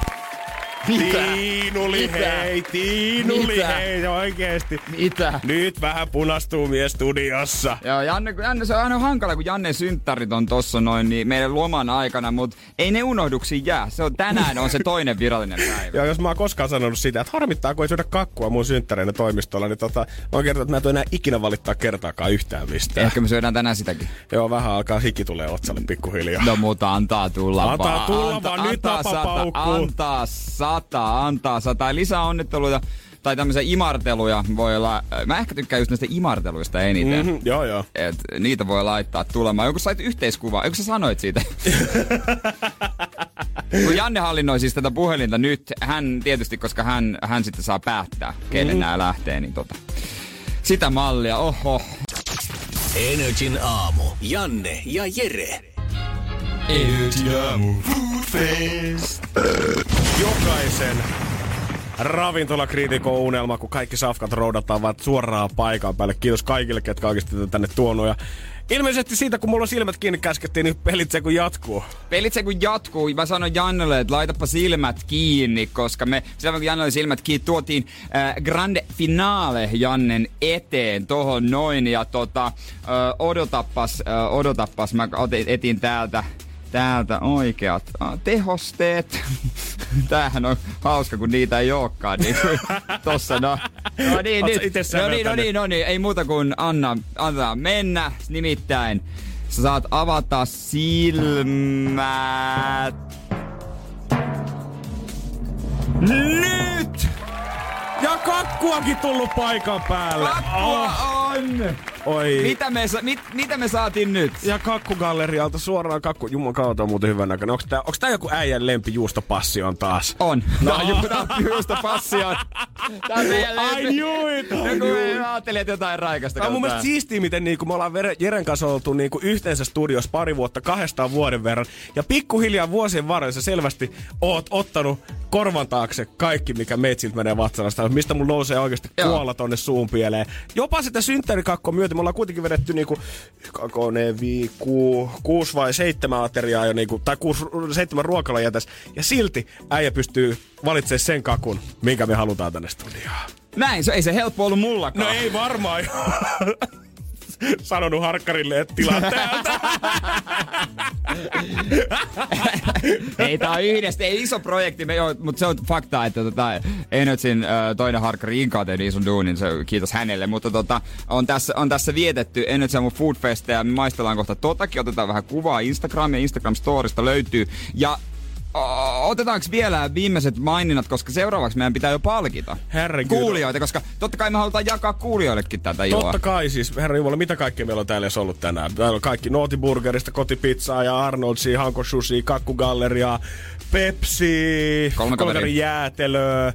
Mitä? Tiinuli, Mitä? hei, Tiinuli, Mitä? hei, oikeesti. Mitä? Nyt vähän punastuu mies studiossa. Joo, Janne, kun Janne, se on aina hankala, kun Janne synttärit on tossa noin, niin meidän loman aikana, mutta ei ne unohduksiin jää. Se on, tänään on se toinen virallinen päivä. Joo, jos mä oon koskaan sanonut sitä, että harmittaa, kun ei syödä kakkua mun synttäreinä toimistolla, niin tota, mä oon kertonut, että mä en enää ikinä valittaa kertaakaan yhtään mistään. Ehkä me syödään tänään sitäkin. Joo, vähän alkaa hiki tulee otsalle pikkuhiljaa. No mutta antaa tulla Antaa vaan. tulla Anta- vaan, nyt antaa sata. Antaa sata, antaa sata. Lisää onnitteluja tai tämmöisiä imarteluja voi olla, mä ehkä tykkään just näistä imarteluista eniten. Mm-hmm, joo, joo. Et niitä voi laittaa tulemaan. Joku sait yhteiskuvaa, eikö sä sanoit siitä? Kun Janne hallinnoi siis tätä puhelinta nyt, hän tietysti, koska hän, hän sitten saa päättää, kenen mm. nämä lähtee, niin tota, sitä mallia, oho. Energin aamu. Janne ja Jere. Energy Aamu Food Fest. Jokaisen ravintolakriitikon unelma, kun kaikki safkat roudataan vaan suoraan paikan päälle. Kiitos kaikille, ketkä oikeasti tätä tänne tuonut. Ja ilmeisesti siitä, kun mulla on silmät kiinni käskettiin, niin pelit se kun jatkuu. Pelit se kun jatkuu, mä sanoin Jannelle, että laitapa silmät kiinni, koska me silloin kun Jannelle silmät kiinni, tuotiin äh, grande finale Jannen eteen tohon noin. Ja tota, äh, odotappas, äh, odotappas, mä otin, etin täältä täältä oikeat tehosteet. Tämähän on hauska, kun niitä ei olekaan. Niin kuin tossa, no. No niin, nyt. No niin, no niin, no niin. Ei muuta kuin anna, anna mennä. Nimittäin sä saat avata silmät. Nyt! Ja kakkuakin tullut paikan päälle. Kakkua on! Oi. Mitä me, sa- mit, mitä me saatiin nyt? Ja kakkugallerialta suoraan kakku. Juman kautta on muuten hyvän näköinen. Onks tää, onks tää joku äijän lempijuustopassi on taas? On. No, no. passi on. Tää on meidän I knew it! I Joku ajattelin, että jotain raikasta. Tämä on mun mielestä siistiä, miten niinku me ollaan Jeren kanssa oltu niinku yhteensä studiossa pari vuotta, kahdestaan vuoden verran. Ja pikkuhiljaa vuosien varrella sä selvästi oot ottanut korvan taakse kaikki, mikä meitsiltä menee vatsalasta. Mistä mun nousee oikeasti kuolla tonne suun pieleen. Jopa sitä synttärikakkoa myöten me ollaan kuitenkin vedetty niinku kakone, viiku, kuusi vai seitsemän ateriaa jo niinku, tai kuusi, seitsemän ruokalajia tässä. Ja silti äijä pystyy valitsemaan sen kakun, minkä me halutaan tänne studioon. Näin, se ei se helppo ollut mullakaan. No ei varmaan. Sanonut harkkarille, että tilaa täältä. ei, tää on yhdessä, ei iso projekti, me, mutta se on fakta, että tota, Energyn äh, toinen harkkari Inka on tehnyt ison duunin, se, kiitos hänelle, mutta tota, on, tässä, on tässä vietetty Energy Aamu Food Fest ja me maistellaan kohta totakin, otetaan vähän kuvaa Instagram ja Instagram Storista löytyy, ja Otetaanko vielä viimeiset maininnat, koska seuraavaksi meidän pitää jo palkita Herregud. kuulijoita, koska totta kai me halutaan jakaa kuulijoillekin tätä iloa. Totta kai siis, herra Jumala, mitä kaikkea meillä on täällä edes ollut tänään? Täällä on kaikki Nootiburgerista, kotipizzaa ja Arnoldsia, Hanko Sushi, Kakkugalleria, Pepsi, Kolme kaveria. jäätelöä.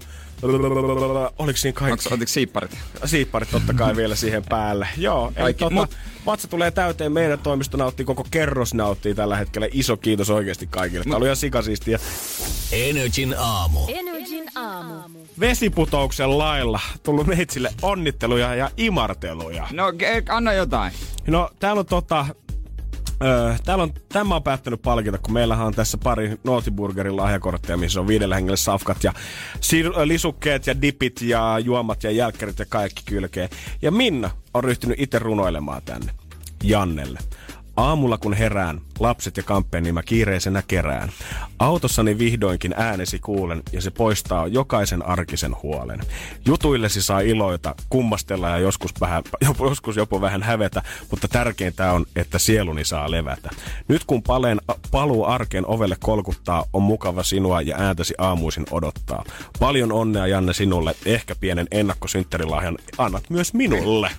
Oliko siinä kaikki? Otitko siipparit? Siipparit totta kai vielä siihen päälle. Joo, eli tota, Mut- vatsa tulee täyteen. Meidän toimisto nauttii, koko kerros nauttii tällä hetkellä. Iso kiitos oikeasti kaikille. Tää oli ihan sikasiistiä. Energin aamu. Energin aamu. Vesiputouksen lailla tullut meitsille onnitteluja ja imarteluja. No, anna jotain. No, täällä on tota... Öö, täällä on, tämä on päättänyt palkita, kun meillähän on tässä pari Nootiburgerin lahjakortteja, missä on viidelle hengelle safkat ja sir- lisukkeet ja dipit ja juomat ja jälkkärit ja kaikki kylkee. Ja Minna on ryhtynyt itse runoilemaan tänne Jannelle. Aamulla kun herään, lapset ja kamppeeni mä kiireisenä kerään. Autossani vihdoinkin äänesi kuulen ja se poistaa jokaisen arkisen huolen. Jutuillesi saa iloita, kummastella ja joskus, vähän, joskus jopa vähän hävetä, mutta tärkeintä on, että sieluni saa levätä. Nyt kun paleen, paluu arkeen ovelle kolkuttaa, on mukava sinua ja ääntäsi aamuisin odottaa. Paljon onnea Janne sinulle, ehkä pienen ennakkosynttärilahjan annat myös minulle.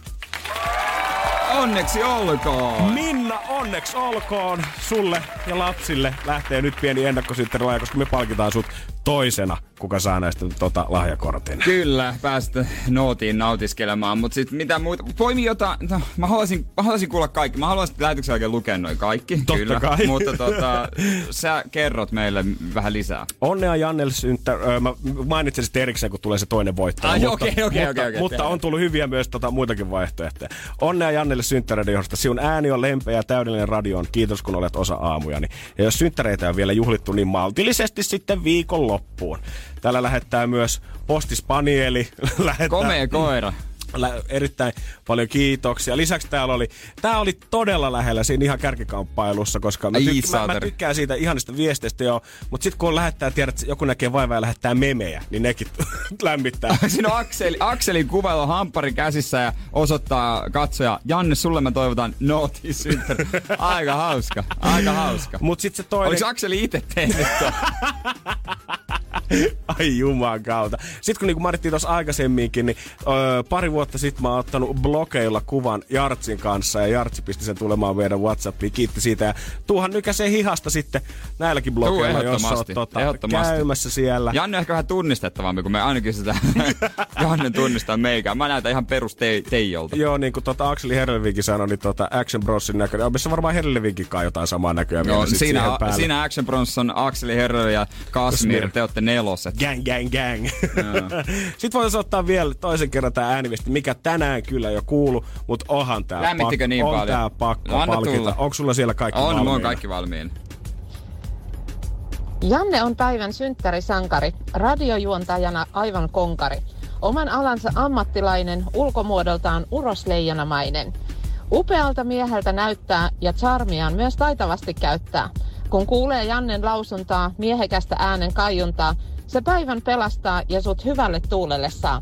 Onneksi olkoon. Minna, onneksi olkoon sulle ja lapsille. Lähtee nyt pieni ennakkosynttärilahja, koska me palkitaan sut toisena, kuka saa näistä tota, lahjakortin. Kyllä, päästä nootiin nautiskelemaan, mutta sitten mitä muuta, poimi jotain, no, mä haluaisin, mä haluaisin kuulla kaikki, mä haluaisin lähetyksen jälkeen lukea noin kaikki, Totta kyllä, kai. mutta tota, sä kerrot meille vähän lisää. Onnea Jannelle synttär... Öö, mä mainitsen sitten erikseen, kun tulee se toinen voittaja. Ai, mutta, okei, okei, mutta, okei, okei, mutta tiedän. on tullut hyviä myös tota, muitakin vaihtoehtoja. Onnea Jannelle synttäreiden johdosta. Sinun ääni on lempeä ja täydellinen radioon. Kiitos, kun olet osa aamujani. Ja jos synttäreitä on vielä juhlittu, niin maltillisesti sitten viikon loppuun. Täällä lähettää myös Postispanieli. lähettää, Komea koira. Lä- erittäin paljon kiitoksia. Lisäksi täällä oli, tää oli todella lähellä siinä ihan kärkikamppailussa, koska mä, tyk- mä, mä tykkään siitä ihanista viesteistä jo, mutta sitten kun lähettää, tiedät, että joku näkee vaivaa ja lähettää memejä, niin nekin lämmittää. Siinä on Akseli, Akselin kuvailu hamppari käsissä ja osoittaa katsoja, Janne, sulle mä toivotan synttäri. Aika hauska, aika hauska. Mut sit se toinen... Oliko Akseli itse tehnyt? Ai juman kautta. Sitten kun niinku mainittiin tuossa aikaisemminkin, niin öö, pari vuotta sitten mä oon ottanut blokeilla kuvan Jartsin kanssa ja Jartsi pisti sen tulemaan meidän Whatsappiin. Kiitti siitä ja tuuhan nykäseen hihasta sitten näilläkin blokeilla, jos oot ehdottomasti, tota, käymässä siellä. Janne on ehkä vähän tunnistettavampi, kun me ainakin sitä Janne tunnistaa meikään. Mä näytän ihan perus tei, Teijolta. Joo, niin kuin tota Akseli Herlevinkin sanoi, niin tota Action Brosin näköinen. On missä varmaan Herlevinkin kai jotain samaa näköä Joo, siinä, päälle. siinä Action Bronson, Akseli Herreri ja Kasmir, te olette neloset. Gang, gang, gang. Sitten voitaisiin ottaa vielä toisen kerran tää ääniviesti, mikä tänään kyllä jo kuulu, mutta onhan tää Lämmittikö pakko, niin on paljon? tää pakko No, palkita. tulla. Onko sulla siellä kaikki On, mulla on valmiina? kaikki valmiina. Janne on päivän synttärisankari, radiojuontajana aivan konkari. Oman alansa ammattilainen, ulkomuodoltaan urosleijonamainen. Upealta mieheltä näyttää ja charmiaan myös taitavasti käyttää. Kun kuulee Jannen lausuntaa, miehekästä äänen kaiuntaa, se päivän pelastaa ja sut hyvälle tuulelle saa.